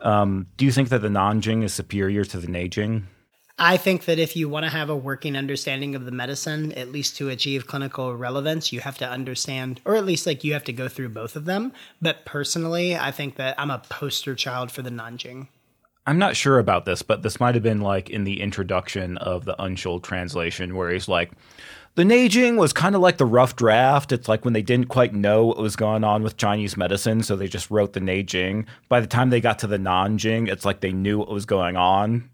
Um, do you think that the Nanjing is superior to the Neijing? I think that if you want to have a working understanding of the medicine, at least to achieve clinical relevance, you have to understand, or at least like you have to go through both of them. But personally, I think that I'm a poster child for the Nanjing. I'm not sure about this, but this might have been like in the introduction of the Unschuld translation, where he's like, the Neijing was kind of like the rough draft. It's like when they didn't quite know what was going on with Chinese medicine, so they just wrote the Neijing. By the time they got to the Nanjing, it's like they knew what was going on,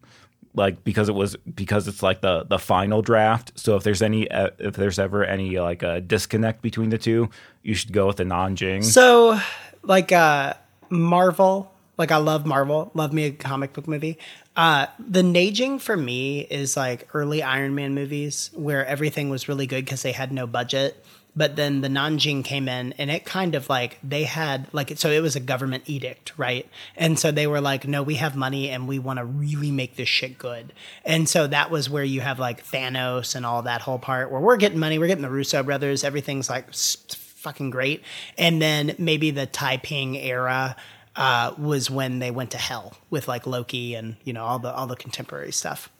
like because it was because it's like the the final draft. So if there's any uh, if there's ever any like a disconnect between the two, you should go with the Nanjing. So, like uh, Marvel, like I love Marvel, love me a comic book movie. Uh, the Neijing for me is like early Iron Man movies where everything was really good because they had no budget. But then the Nanjing came in and it kind of like they had like so it was a government edict, right? And so they were like, no, we have money and we want to really make this shit good. And so that was where you have like Thanos and all that whole part where we're getting money, we're getting the Russo brothers, everything's like fucking great. And then maybe the Taiping era uh, was when they went to hell with like Loki and you know all the all the contemporary stuff.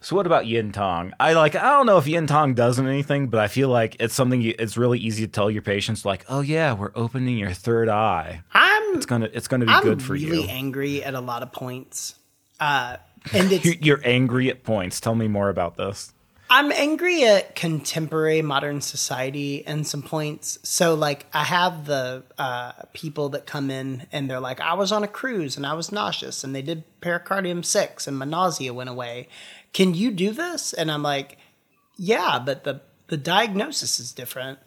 So what about yin tang? I like I don't know if yin tang does anything, but I feel like it's something you, it's really easy to tell your patients like, "Oh yeah, we're opening your third eye. I'm It's going to it's going to be I'm good for really you." Really angry at a lot of points, uh, and it's You- You're angry at points. Tell me more about this. I'm angry at contemporary modern society and some points. So, like, I have the uh, people that come in and they're like, I was on a cruise and I was nauseous and they did pericardium six and my nausea went away. Can you do this? And I'm like, yeah, but the, the diagnosis is different.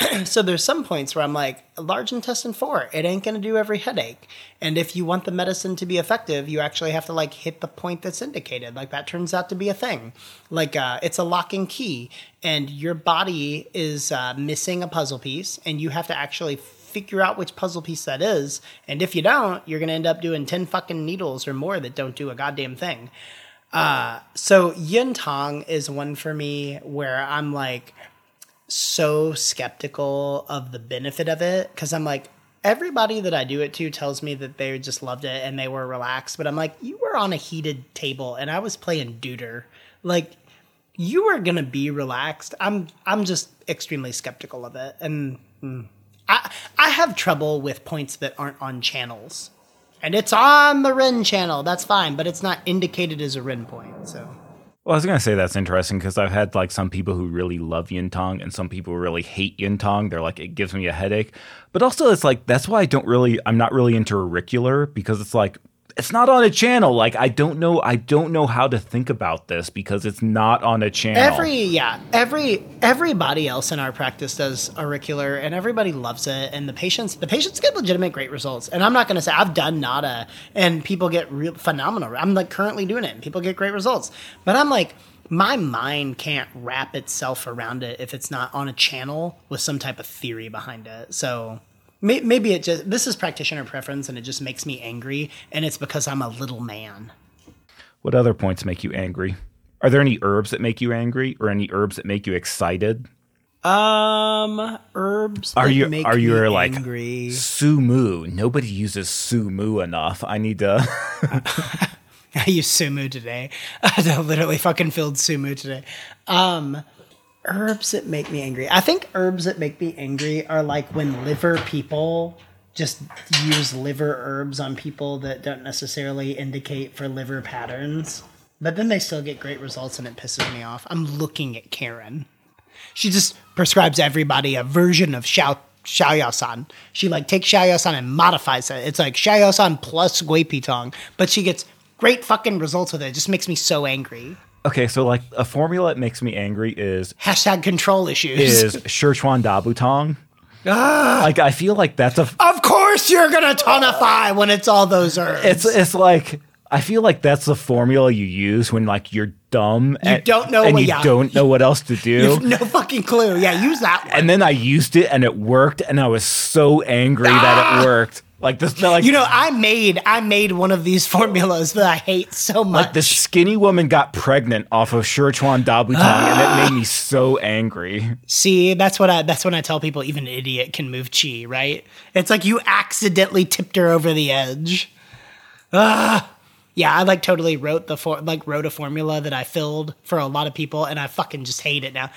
so there's some points where I'm like, large intestine four, it ain't gonna do every headache. And if you want the medicine to be effective, you actually have to like hit the point that's indicated. Like that turns out to be a thing. Like uh, it's a lock and key, and your body is uh, missing a puzzle piece, and you have to actually figure out which puzzle piece that is. And if you don't, you're gonna end up doing ten fucking needles or more that don't do a goddamn thing. Uh, so yin tang is one for me where I'm like so skeptical of the benefit of it because I'm like, everybody that I do it to tells me that they just loved it and they were relaxed. But I'm like, you were on a heated table and I was playing Duder. Like, you were gonna be relaxed. I'm I'm just extremely skeptical of it, and mm, I I have trouble with points that aren't on channels, and it's on the Ren channel. That's fine, but it's not indicated as a Ren point. So Well, I was gonna say that's interesting because I've had like some people who really love Yintang and some people really hate Yintang. They're like, it gives me a headache. But also, it's like that's why I don't really, I'm not really into auricular because it's like it's not on a channel. Like I don't know, I don't know how to think about this because it's not on a channel. Every yeah, every everybody else in our practice does auricular, and everybody loves it. And the patients, the patients get legitimate great results. And I'm not going to say I've done nada, and people get real phenomenal. I'm like currently doing it, and people get great results. But I'm like, my mind can't wrap itself around it if it's not on a channel with some type of theory behind it. So. May- Maybe it just this is practitioner preference, and it just makes me angry, and it's because I'm a little man. What other points make you angry? Are there any herbs that make you angry, or any herbs that make you excited? Um, herbs. Are you make are you like angry? sumu? Nobody uses sumu enough. I need to. I used sumu today. I literally fucking filled sumu today. Um, herbs that make me angry. I think herbs that make me angry are like when liver people just use liver herbs on people that don't necessarily indicate for liver patterns. But then they still get great results and it pisses me off. I'm looking at Karen. She just prescribes everybody a version of Xiao Xiaoyaosan. She like takes Xiaoyaosan and modifies it. It's like Xiaoyaosan plus Gui Pi Tang, but she gets great fucking results with it. It just makes me so angry. Okay, so like a formula that makes me angry is Hashtag control issues. is Shiquan Dabutang. like I feel like that's a of course you're gonna tonify when it's all those herbs. it's it's like I feel like that's the formula you use when like you're dumb. You and, don't know and what, you yeah. don't know what else to do. no fucking clue. Yeah, use that. One. And then I used it and it worked, and I was so angry ah! that it ah! worked. Like this, like you know, I made I made one of these formulas that I hate so much. Like the skinny woman got pregnant off of Shiquan Dabutang, and it made me so angry. See, that's what I that's when I tell people even an idiot can move chi, right? It's like you accidentally tipped her over the edge. Ah. Yeah, I like totally wrote the for like wrote a formula that I filled for a lot of people, and I fucking just hate it now.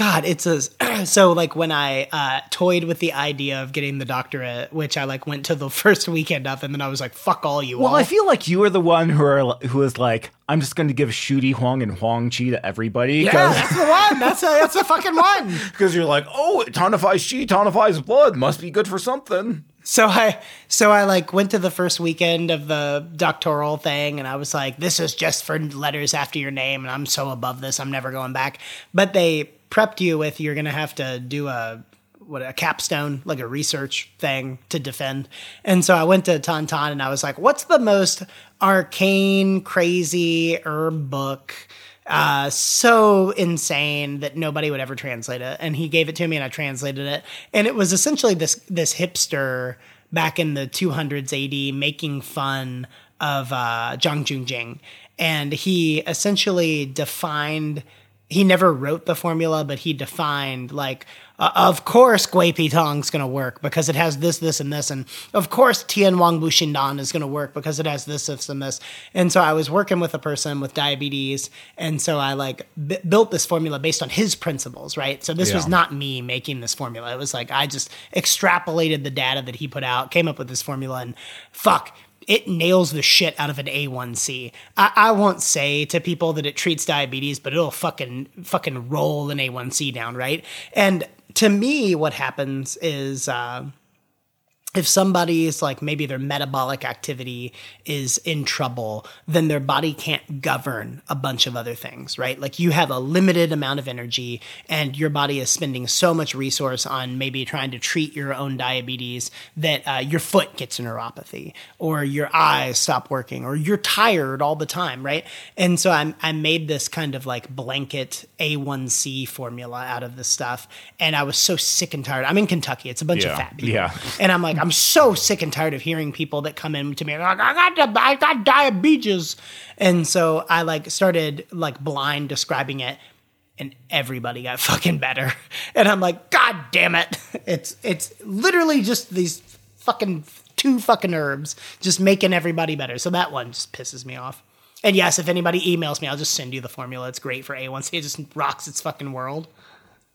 God, it's a so like when I uh, toyed with the idea of getting the doctorate, which I like went to the first weekend of, and then I was like, "Fuck all you." Well, all. I feel like you are the one who are who is like, "I'm just going to give Shudi Huang and Huang Chi to everybody." Yeah, that's the one. That's a that's a fucking one. Because you're like, "Oh, it tonifies chi, tonifies blood. Must be good for something." So I so I like went to the first weekend of the doctoral thing and I was like this is just for letters after your name and I'm so above this I'm never going back. But they prepped you with you're going to have to do a what a capstone like a research thing to defend. And so I went to Tantan and I was like what's the most arcane crazy herb book uh, so insane that nobody would ever translate it. And he gave it to me, and I translated it. And it was essentially this this hipster back in the 200s AD making fun of uh, Zhang Zhongjing, and he essentially defined. He never wrote the formula, but he defined like uh, of course Gui Pi Tang is going to work because it has this, this, and this. And of course Tian Wang Bu Xindan is going to work because it has this, this, and this. And so I was working with a person with diabetes. And so I like b- built this formula based on his principles, right? So this yeah. was not me making this formula. It was like I just extrapolated the data that he put out, came up with this formula, and fuck it nails the shit out of an A1C. I, I, won't say to people that it treats diabetes, but it'll fucking fucking roll an A1C down, right? And to me, what happens is uh, if somebody's like maybe their metabolic activity is in trouble, then their body can't govern a bunch of other things, right? Like you have a limited amount of energy and your body is spending so much resource on maybe trying to treat your own diabetes that uh, your foot gets a neuropathy or your eyes stop working or you're tired all the time, right? And so I, I made this kind of like blanket A1C formula out of this stuff. And I was so sick and tired. I'm in Kentucky. It's a bunch yeah. of fat people. Yeah. And I'm like, I'm so sick and tired of hearing people that come in to me like, I got I got diabetes, and so I like started like blind describing it, and everybody got fucking better, and I'm like, God damn it! It's it's literally just these fucking two fucking herbs just making everybody better. So that one just pisses me off. And yes, if anybody emails me, I'll just send you the formula. It's great for A1C. It just rocks its fucking world.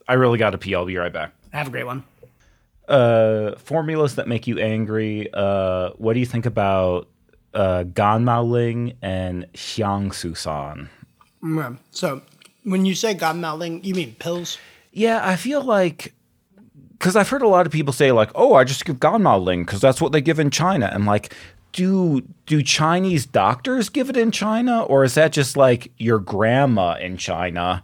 I really got to pee. I'll be right back. Have a great one uh, formulas that make you angry. Uh, what do you think about uh, Ganmao Ling and Xiang Susan? Mm, so, when you say Ganmao Ling, you mean pills? Yeah, I feel like because I've heard a lot of people say like, "Oh, I just give Ganmao Ling because that's what they give in China." And like, do do Chinese doctors give it in China, or is that just like your grandma in China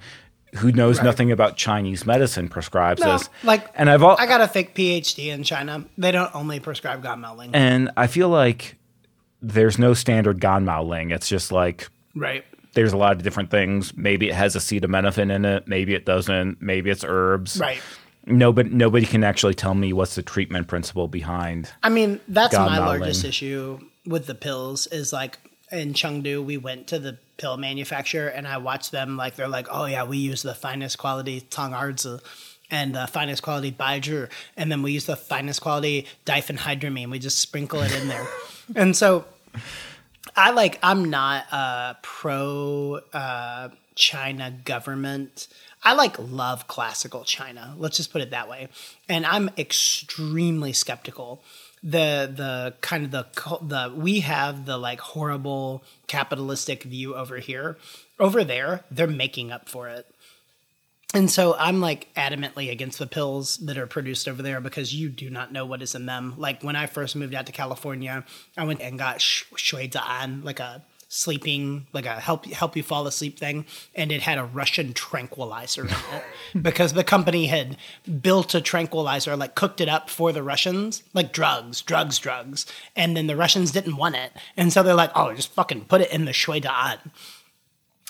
who knows right. nothing about Chinese medicine prescribes no, this. Like, and I've all, I got a fake PhD in China. They don't only prescribe Ganmao Ling. And I feel like there's no standard Ganmao Ling. It's just like right. There's a lot of different things. Maybe it has acetaminophen in it. Maybe it doesn't. Maybe it's herbs. Right. Nobody, nobody can actually tell me what's the treatment principle behind. I mean, that's my largest issue with the pills. Is like in Chengdu, we went to the pill manufacturer and I watch them like they're like, oh yeah, we use the finest quality Tong'erzi and the finest quality Baijiu, and then we use the finest quality diphenhydramine. We just sprinkle it in there, and so I like I'm not a pro uh, China government. I like love classical China. Let's just put it that way, and I'm extremely skeptical the the kind of the the we have the like horrible capitalistic view over here. Over there, they're making up for it. And so I'm like adamantly against the pills that are produced over there because you do not know what is in them. Like when I first moved out to California, I went and got shui like a sleeping, like a help help you fall asleep thing, and it had a Russian tranquilizer in it because the company had built a tranquilizer, like cooked it up for the Russians, like drugs, drugs, drugs, and then the Russians didn't want it, and so they're like, oh, just fucking put it in the Shui Da'an.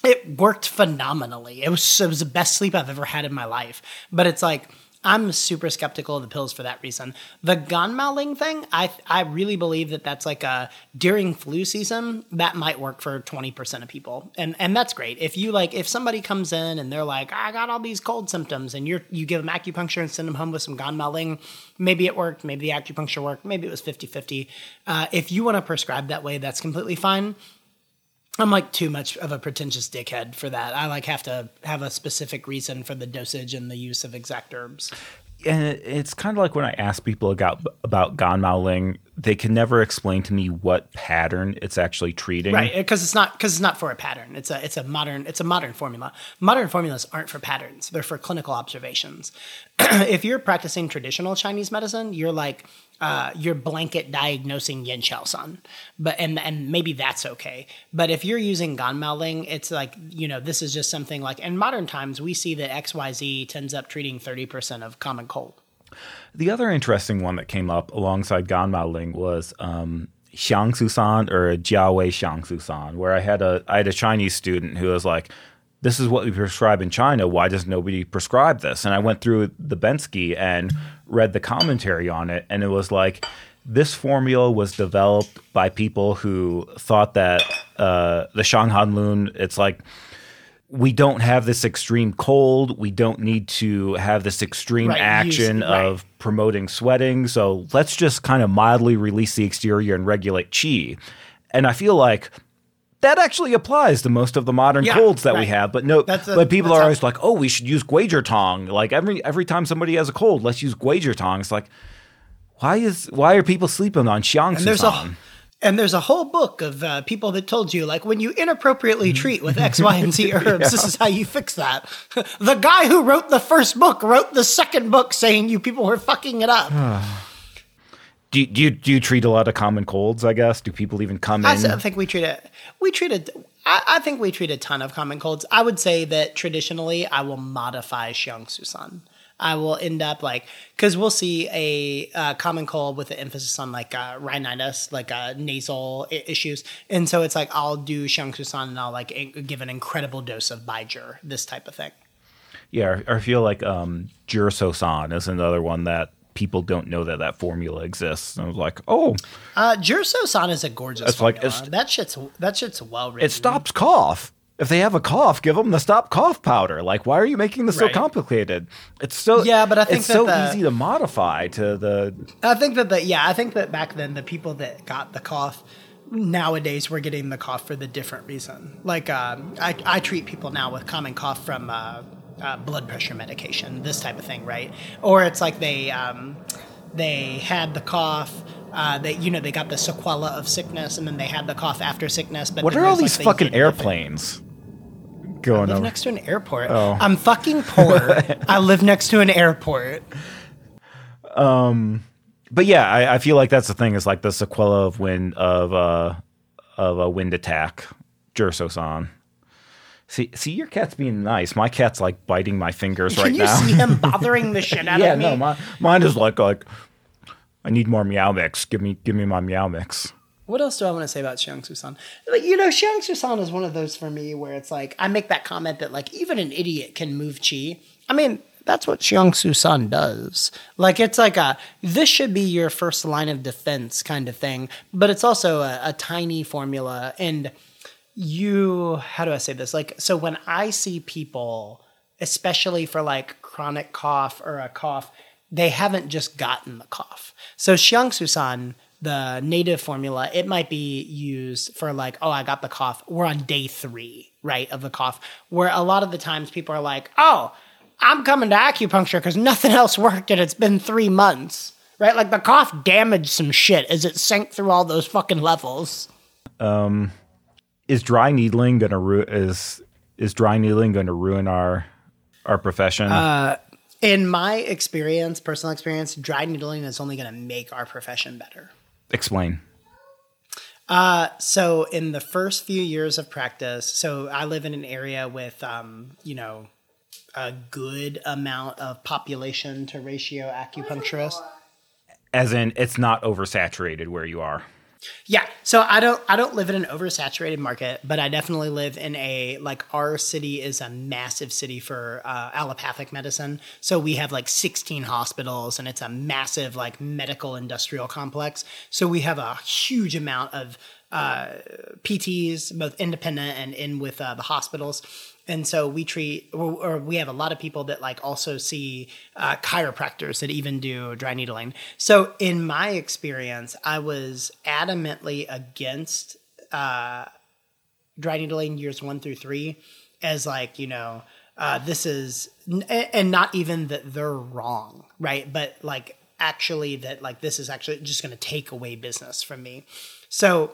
It worked phenomenally. It was it was the best sleep I've ever had in my life, but it's like I'm super skeptical of the pills for that reason. The Ganmaoling thing, I I really believe that that's like a during flu season that might work for 20% of people. And and that's great. If you like if somebody comes in and they're like, "I got all these cold symptoms." and you're you give them acupuncture and send them home with some Ganmaoling, maybe it worked, maybe the acupuncture worked, maybe it was 50-50. Uh, if you want to prescribe that way, that's completely fine. I'm like too much of a pretentious dickhead for that. I like have to have a specific reason for the dosage and the use of exact herbs. And it's kind of like when I ask people about about Ganmaoling, they can never explain to me what pattern it's actually treating. Right, because it's not because it's not for a pattern. It's a it's a modern it's a modern formula. Modern formulas aren't for patterns; they're for clinical observations. if you're practicing traditional Chinese medicine, you're like uh, you're blanket diagnosing yin qiao san, but and and maybe that's okay. But if you're using ganmaoling, it's like you know this is just something like in modern times we see that X Y Z tends up treating thirty percent of common cold. The other interesting one that came up alongside ganmaoling was um, Xiang Susan or Jiawei Xiang Susan, where I had a I had a Chinese student who was like, "This is what we prescribe in China. Why does nobody prescribe this?" And I went through the Bensky and read the commentary on it, and it was like this formula was developed by people who thought that uh, the Shanghan Lun, it's like we don't have this extreme cold. We don't need to have this extreme right, action use, right. of promoting sweating. So let's just kind of mildly release the exterior and regulate chi. And I feel like that actually applies to most of the modern yeah, colds that right. we have. But no, a, but people are always like, "Oh, we should use Guizhi Like every every time somebody has a cold, let's use Guizhi It's like, why is why are people sleeping on Xiang and there's a and there's a whole book of uh, people that told you like when you inappropriately mm-hmm. treat with X, Y, and Z herbs, yeah. this is how you fix that. the guy who wrote the first book wrote the second book saying you people were fucking it up. Do you, do you, do you treat a lot of common colds? I guess do people even come I in? I think we treat it. We treat it. I, I, think we treat a ton of common colds. I would say that traditionally, I will modify Xiang Susan. I will end up like because we'll see a uh, common cold with an emphasis on like uh, rhinitis, like uh, nasal I- issues, and so it's like I'll do Xiang Susan and I'll like in- give an incredible dose of Bai Zhi, this type of thing. Yeah, I feel like um, Zhisousan is another one that people don't know that that formula exists. And I was like, oh, uh, Zhisousan is a gorgeous. It's formula. like it's, that shit's that shit's well written. It stops cough. If they have a cough, give them the stop cough powder. Like, why are you making this right. so complicated? It's so yeah, but I think it's so the, easy to modify to the. I think that the yeah, I think that back then the people that got the cough nowadays we're getting the cough for the different reason. Like um, I, I treat people now with common cough from uh, uh, blood pressure medication, this type of thing, right? Or it's like they um, they had the cough. Uh, they you know they got the sequela of sickness, and then they had the cough after sickness. But what are all these like fucking airplanes? Going I live over. next to an airport. Oh. I'm fucking poor. I live next to an airport. Um, but yeah, I, I, feel like that's the thing. Is like the sequela of wind of uh of a wind attack, Zhisousan. See, see, your cat's being nice. My cat's like biting my fingers right now. Can you see him bothering the shit out yeah, of me? Yeah, no, my, mine is like like I need more meow mix. Give me give me my meow mix. What else do I want to say about Xiang Susan? Like, you know, Xiang Susan is one of those for me where it's like I make that comment that like even an idiot can move chi. I mean, that's what Xiang Susan does. Like it's like a this should be your first line of defense kind of thing, but it's also a, a tiny formula and you how do I say this? Like so when I see people, especially for like chronic cough or a cough, they haven't just gotten the cough. So Xiang Susan, the native formula, it might be used for like, oh, I got the cough. We're on day three, right, of the cough. Where a lot of the times people are like, oh, I'm coming to acupuncture because nothing else worked and it's been three months. Right? Like the cough damaged some shit as it sank through all those fucking levels. Um is dry needling going to ru- is is dry needling going to ruin our our profession? Uh, in my experience, personal experience, dry needling is only going to make our profession better. Explain. Uh, so in the first few years of practice, so I live in an area with, um, you know, a good amount of population to ratio acupuncturists. As in, it's not oversaturated where you are. Yeah. So I don't I don't live in an oversaturated market, but I definitely live in a like our city is a massive city for uh, allopathic medicine. So we have like 16 hospitals and it's a massive like medical industrial complex. So we have a huge amount of uh, PTs, both independent and in with uh, the hospitals and so we treat or, we have a lot of people that like also see uh, chiropractors that even do dry needling. So in my experience i was adamantly against uh, dry needling years one through three as like you know uh, this is and not even that they're wrong right? But like actually that like this is actually just going to take away business from me. So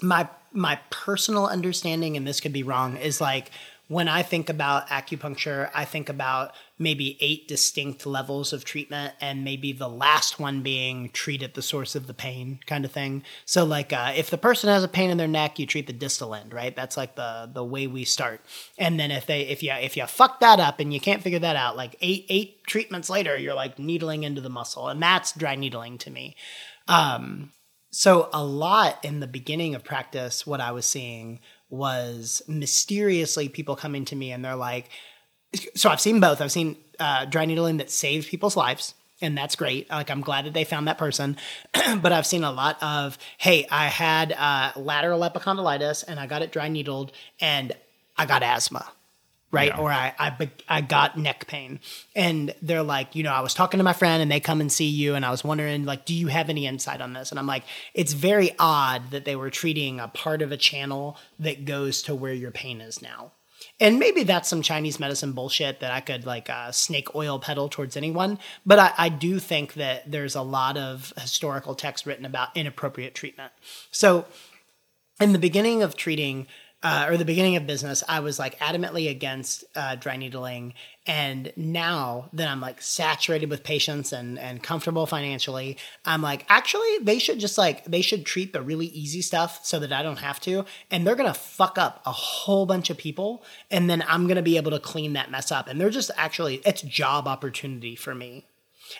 my my personal understanding and this could be wrong is like when I think about acupuncture, I think about maybe eight distinct levels of treatment, and maybe the last one being treat at the source of the pain kind of thing. So, like, uh, if the person has a pain in their neck, you treat the distal end, right? That's like the the way we start. And then if they if you if you fuck that up and you can't figure that out, like eight eight treatments later, you're like needling into the muscle, and that's dry needling to me. Um, so a lot in the beginning of practice, what I was seeing was mysteriously people coming to me and they're like, so I've seen both. I've seen uh, dry needling that saved people's lives, and that's great. Like I'm glad that they found that person. but I've seen a lot of, hey, I had uh, lateral epicondylitis and I got it dry needled and I got asthma right? Yeah. Or I, I I got neck pain, and they're like, you know, I was talking to my friend, and they come and see you, and I was wondering, like, do you have any insight on this? And I'm like, it's very odd that they were treating a part of a channel that goes to where your pain is now. And maybe that's some Chinese medicine bullshit that I could like uh, snake oil peddle towards anyone. But I, I do think that there's a lot of historical text written about inappropriate treatment. So, in the beginning of treating uh, or the beginning of business, I was like adamantly against uh, dry needling. And now that I'm like saturated with patients and, and comfortable financially, I'm like, actually, they should just like, they should treat the really easy stuff so that I don't have to. And they're going to fuck up a whole bunch of people. And then I'm going to be able to clean that mess up. And they're just actually, it's job opportunity for me.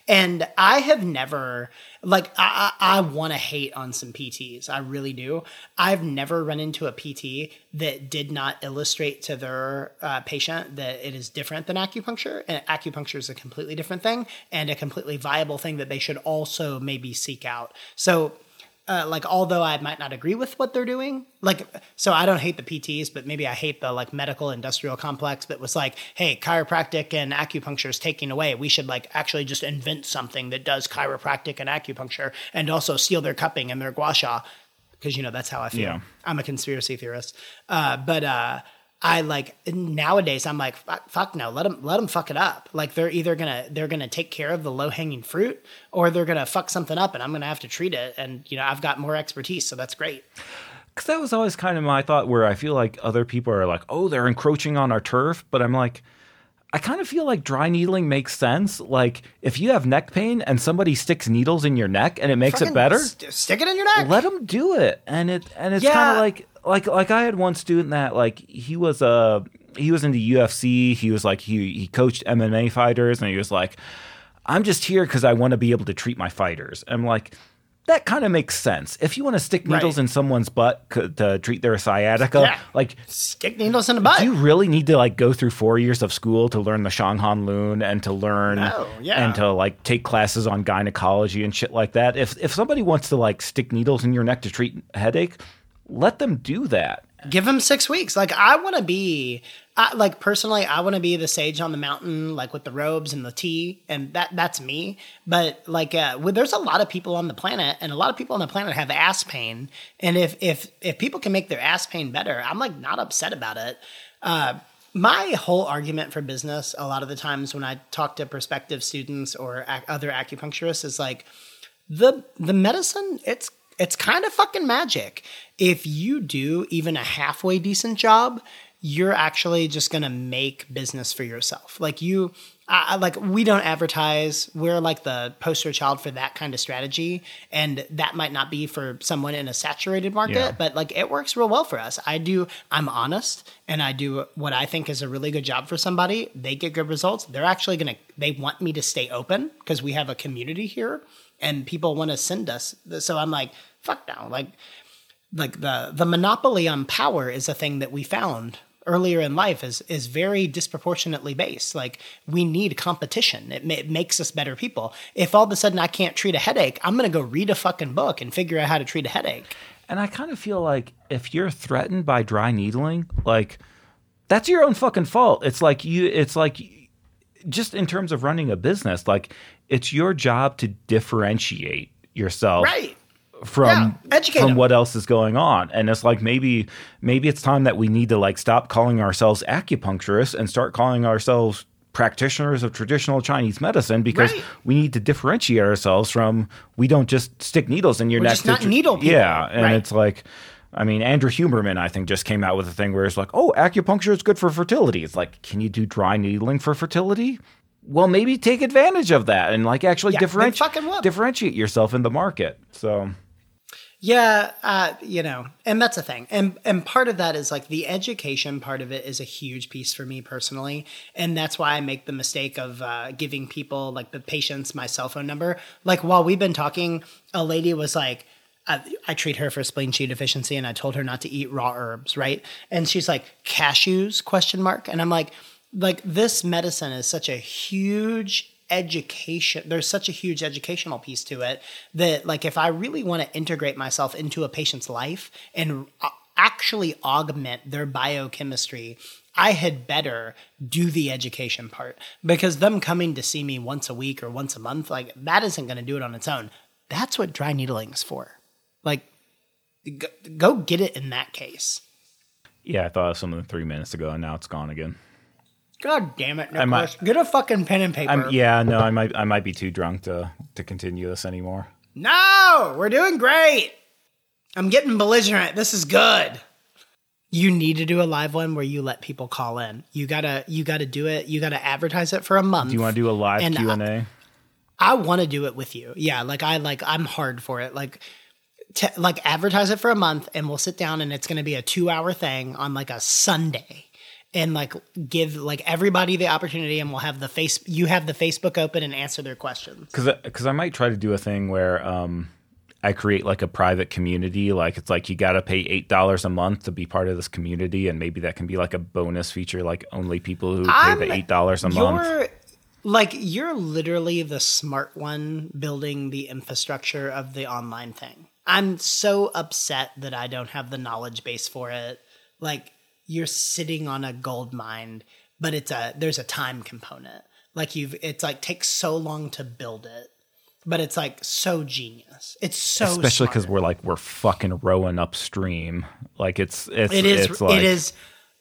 And I have never like I, I, want to hate on some PTs. I really do. I've never run into a PT that did not illustrate to their uh, patient that it is different than acupuncture, and acupuncture is a completely different thing and a completely viable thing that they should also maybe seek out. So uh, like although I might not agree with what they're doing, like so I don't hate the PTs, but maybe I hate the like medical industrial complex that was like, hey, chiropractic and acupuncture is taking away. We should like actually just invent something that does chiropractic and acupuncture and also seal their cupping and their gua sha because you know that's how I feel. Yeah. I'm a conspiracy theorist, uh, but uh, I like nowadays I'm like fuck, no let them let them fuck it up. Like they're either gonna they're gonna take care of the low hanging fruit or they're gonna fuck something up and I'm gonna have to treat it and you know I've got more expertise so that's great. Because that was always kind of my thought where I feel like other people are like oh they're encroaching on our turf but I'm like I kind of feel like dry needling makes sense. Like if you have neck pain and somebody sticks needles in your neck and it makes Fucking it better, st- stick it in your neck. Let them do it, and it and it's yeah. kind of like like like I had one student that like he was a uh, he was in the UFC. He was like he he coached MMA fighters, and he was like, I'm just here because I want to be able to treat my fighters. I'm like. That kind of makes sense. If you want to stick needles right. in someone's butt c- to treat their sciatica, yeah. like stick needles in the butt. Do you really need to like go through four years of school to learn the Shang Han Lun and to learn no, yeah. and to like take classes on gynecology and shit like that? If if somebody wants to like stick needles in your neck to treat headache, let them do that. Give them six weeks. Like I want to be, I, like personally, I want to be the sage on the mountain, like with the robes and the tea, and that that's me. But like, uh, well, there's a lot of people on the planet, and a lot of people on the planet have ass pain. And if if if people can make their ass pain better, I'm like not upset about it. Uh, my whole argument for business, a lot of the times when I talk to prospective students or ac- other acupuncturists, is like the the medicine. It's it's kind of fucking magic. If you do even a halfway decent job, you're actually just going to make business for yourself. Like you I, like we don't advertise. We're like the poster child for that kind of strategy, and that might not be for someone in a saturated market, yeah. but like it works real well for us. I do. I'm honest, and I do what I think is a really good job for somebody. They get good results. They're actually gonna. They want me to stay open because we have a community here, and people want to send us. So I'm like, fuck now, like. Like the the monopoly on power is a thing that we found earlier in life is is very disproportionately based. Like we need competition. It, ma- it, makes us better people. If all of a sudden I can't treat a headache, I'm gonna go read a fucking book and figure out how to treat a headache. And I kind of feel like if you're threatened by dry needling, like that's your own fucking fault. It's like you. It's like just in terms of running a business, like it's your job to differentiate yourself right from yeah, from them. what else is going on and it's like maybe maybe it's time that we need to like stop calling ourselves acupuncturists and start calling ourselves practitioners of traditional chinese medicine because right. we need to differentiate ourselves from we don't just stick needles in your We're neck just not needle people. yeah and right. it's like I mean, Andrew Huberman, I think, just came out with a thing where it's like, oh, acupuncture is good for fertility. It's like, can you do dry needling for fertility? Well, maybe take advantage of that and like actually yeah, differentiate differentiate yourself in the market. So yeah, uh, you know, and that's a thing. And and part of that is like the education part of it is a huge piece for me personally, and that's why I make the mistake of uh, giving people like the patients my cell phone number. Like while we've been talking, a lady was like. I, I treat her for spleen chi deficiency, and I told her not to eat raw herbs, right? And she's like, "Cashews?" Question mark. And I'm like, like this medicine is such a huge education there's such a huge educational piece to it that like if i really want to integrate myself into a patient's life and actually augment their biochemistry i had better do the education part. Because them coming to see me once a week or once a month like that isn't going to do it on its own. That's what dry needling is for. Like go, go get it in that case. Yeah i thought of something three minutes ago and now it's gone again God damn it, Nicholas. Might, Get a fucking pen and paper. I'm, yeah, no, I might I might be too drunk to to continue this anymore. No, we're doing great. I'm getting belligerent. This is good. You need to do a live one where you let people call in. You gotta you gotta do it. You gotta advertise it for a month. Do you want to do a live Q and A? I, I want to do it with you. Yeah, like I like I'm hard for it. Like like advertise it for a month, and we'll sit down, and it's gonna be a two hour thing on like a Sunday and like give like everybody the opportunity and we'll have the face you have the facebook open and answer their questions. Because because i might try to do a thing where um i create like a private community. Like it's like you gotta pay eight dollars a month to be part of this community and maybe that can be like a bonus feature like only people who pay I'm, the eight dollars a month. like you're literally the smart one building the infrastructure of the online thing. I'm so upset that i don't have the knowledge base for it. Like you're sitting on a gold mine, but it's a there's a time component. Like you've it's like takes so long to build it. But it's like so genius. It's so especially because we're like we're fucking rowing upstream. Like it's it's it is it's like, it is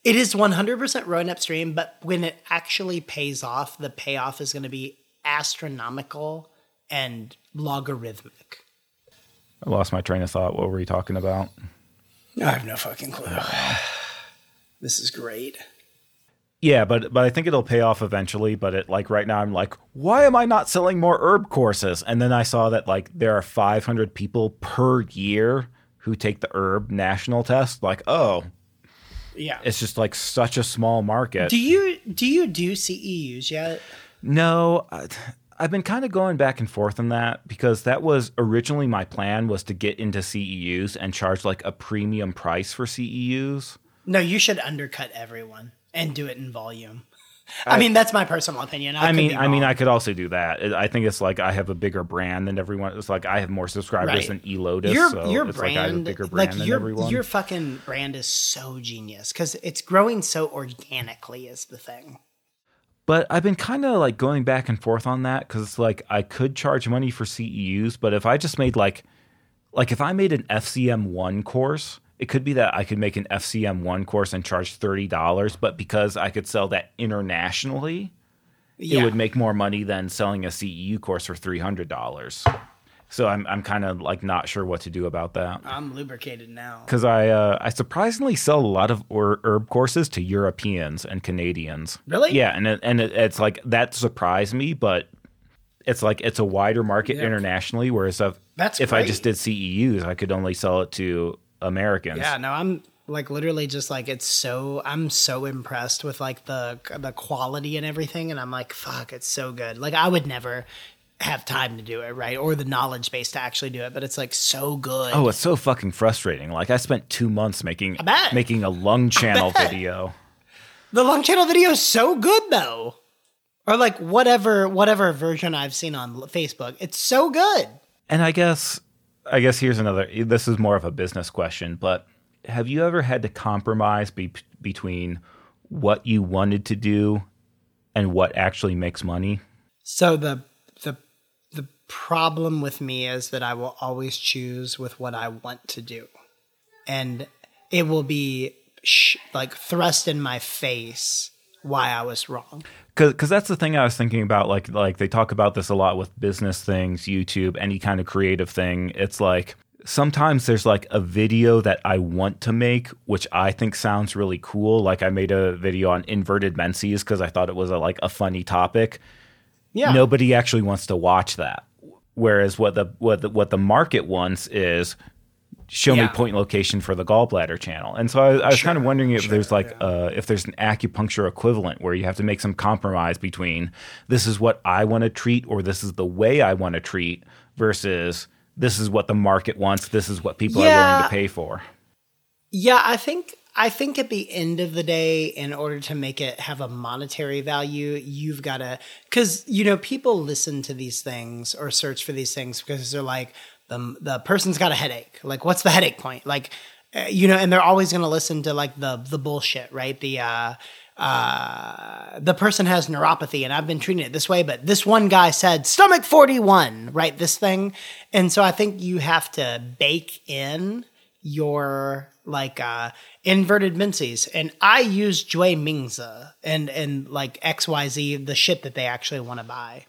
it is 100% rowing upstream. But when it actually pays off, the payoff is going to be astronomical and logarithmic. I lost my train of thought. What were you talking about? I have no fucking clue. this is great. Yeah, but but I think it'll pay off eventually. But it like right now, I'm like, why am I not selling more herb courses? And then I saw that like there are 500 people per year who take the herb national test. Like, oh, yeah, it's just like such a small market. Do you do you do CEUs yet? No. I, I've been kind of going back and forth on that because that was originally my plan was to get into CEUs and charge like a premium price for CEUs. No, you should undercut everyone and do it in volume. I, I mean, that's my personal opinion. I, I mean, I mean, I could also do that. I think it's like I have a bigger brand than everyone. It's like I have more subscribers right. than Elotus. Your, so your brand, like I have a bigger brand like than your, everyone. Your fucking brand is so genius because it's growing so organically. Is the thing. But I've been kind of like going back and forth on that because it's like I could charge money for CEUs, but if I just made like, like if I made an FCM one course it could be that I could make an FCM one course and charge thirty dollars, but because I could sell that internationally, yeah. it would make more money than selling a CEU course for three hundred dollars. So I'm I'm kind of like not sure what to do about that. I'm lubricated now. Because I uh, I surprisingly sell a lot of or- herb courses to Europeans and Canadians. Really? Yeah, and it, and it, it's like that surprised me, but it's like it's a wider market Yeah. internationally. Whereas if That's if I just did CEUs, I could only sell it to Americans. Yeah, no, I'm like literally just like it's so I'm so impressed with like the the quality and everything, and I'm like, fuck, it's so good. Like I would never have time to do it, right, or the knowledge base to actually do it, but it's like so good. Oh, it's so fucking frustrating. Like I spent two months making making a lung channel video. The lung channel video is so good though. Or like whatever whatever version I've seen on Facebook. It's so good. And I guess I guess here's another this is more of a business question, but have you ever had to compromise be, between what you wanted to do and what actually makes money? So the the the problem with me is that I will always choose with what I want to do. And it will be sh- like thrust in my face why I was wrong. Because that's the thing I was thinking about. Like like they talk about this a lot with business things, YouTube, any kind of creative thing. It's like sometimes there's like a video that I want to make, which I think sounds really cool. Like I made a video on inverted menses because I thought it was a, like a funny topic. Yeah. Nobody actually wants to watch that. Whereas what the what the, what the market wants is show me point location for the gallbladder channel. And so I, I was kind of wondering if there's like uh, if there's an acupuncture equivalent where you have to make some compromise between this is what I want to treat or this is the way I want to treat versus this is what the market wants. This is what people are willing to pay for. Yeah, I think I think at the end of the day, in order to make it have a monetary value, you've got to because you know people listen to these things or search for these things because they're like the the person's got a headache. Like, what's the headache point? Like, uh, you know, and they're always going to listen to like the the bullshit, right? The uh, uh, the person has neuropathy and I've been treating it this way, but this one guy said stomach 41, right? This thing. And so I think you have to bake in your like uh inverted menses and i use Jui Mingza and and like xyz the shit that they actually want to buy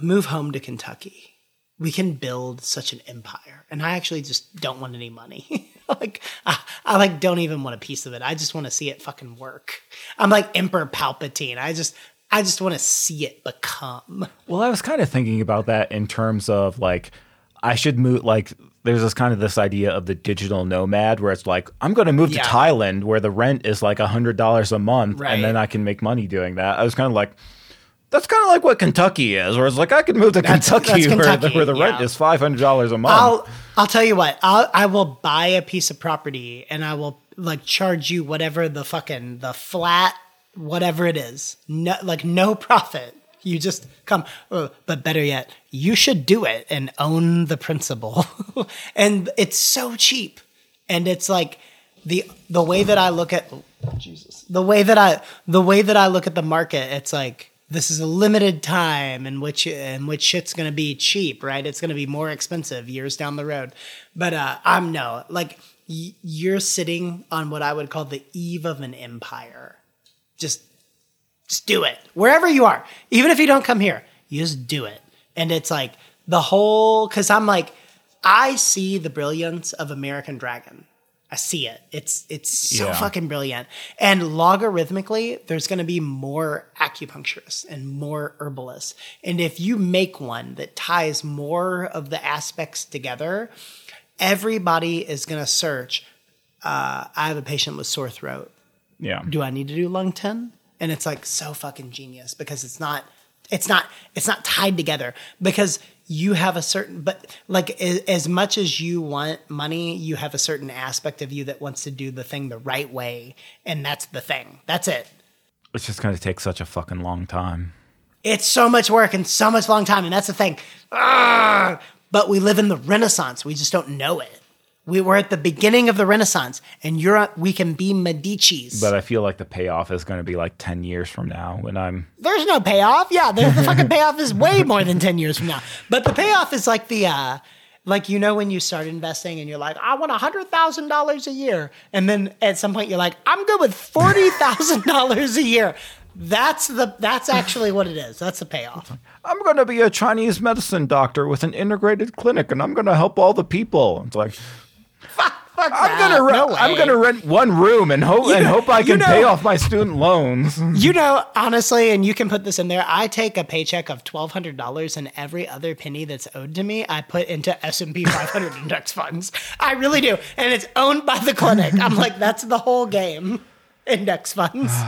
move home to kentucky we can build such an empire and i actually just don't want any money like I, I like don't even want a piece of it i just want to see it fucking work i'm like emperor palpatine i just i just want to see it become Well, I was kind of thinking about that in terms of like I should move like there's this kind of this idea of the digital nomad where it's like I'm going to move Yeah. to Thailand where the rent is like a hundred dollars a month Right. and then I can make money doing that. I was kind of like that's kind of like what Kentucky is, where it's like I could move to That's- Kentucky, that's where, the, where the rent is five hundred dollars a month. I'll I'll tell you what. I'll I will buy a piece of property and I will like charge you whatever the fucking the flat whatever it is. No like no profit. You just come uh, but better yet, you should do it and own the principal. and it's so cheap. And it's like the the way that I look at Jesus. The way that I the way that I look at the market, it's like this is a limited time in which in which shit's gonna be cheap, right? It's gonna be more expensive years down the road. But uh, I'm no like y- you're sitting on what I would call the eve of an empire. Just just do it wherever you are, even if you don't come here. You just do it, and it's like the whole because I'm like I see the brilliance of American Dragon. I see it. It's it's so Yeah. fucking brilliant. And logarithmically, there's going to be more acupuncturists and more herbalists. And if you make one that ties more of the aspects together, everybody is going to search. Uh, I have a patient with sore throat yeah, do I need to do lung 10? And it's like so fucking genius because it's not it's not it's not tied together because you have a certain but like as, as much as you want money, you have a certain aspect of you that wants to do the thing the right way and that's the thing. That's it. it's just going to take such a fucking long time. It's so much work and so much long time and that's the thing. Arrgh! But we live in the renaissance. We just don't know it. We were at the beginning of the renaissance and Europe we can be Medici's. But I feel like the payoff is going to be like ten years from now when I'm there's no payoff. Yeah, the, the fucking payoff is way more than 10 years from now. But the payoff is like the, uh, like, you know, when you start investing and you're like, I want $100,000 a year. And then at some point you're like, I'm good with $40,000 a year. That's the that's actually what it is. That's the payoff. I'm going to be a Chinese medicine doctor with an integrated clinic, and I'm going to help all the people. It's like. Fuck I'm that. gonna rent. No I'm gonna rent one room and hope and hope I you can know- pay off my student loans. You know, honestly, and you can put this in there. I take a paycheck of twelve hundred dollars, and every other penny that's owed to me, I put into S and P five hundred index funds. I really do, and it's owned by the clinic. I'm like, that's the whole game. Index funds.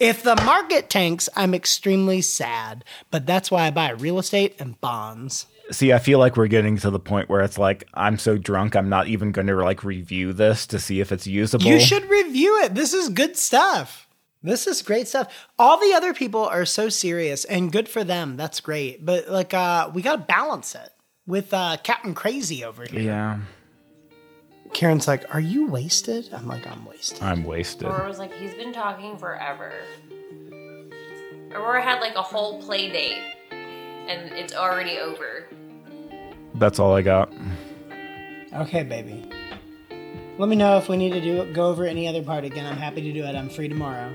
If the market tanks, I'm extremely sad, but that's why I buy real estate and bonds. See, I feel like we're getting to the point where it's like I'm so drunk, I'm not even going to like review this to see if it's usable. You should review it. This is good stuff. This is great stuff. All the other people are so serious and good for them. That's great. But like uh we got to balance it with uh Captain Crazy over here. Yeah, Karen's like, "Are you wasted?" I'm like, "I'm wasted." I'm wasted. Aurora was like, he's been talking forever. Aurora had like a whole play date, and it's already over. That's all I got. Okay, baby. Let me know if we need to do go over any other part again. I'm happy to do it. I'm free tomorrow.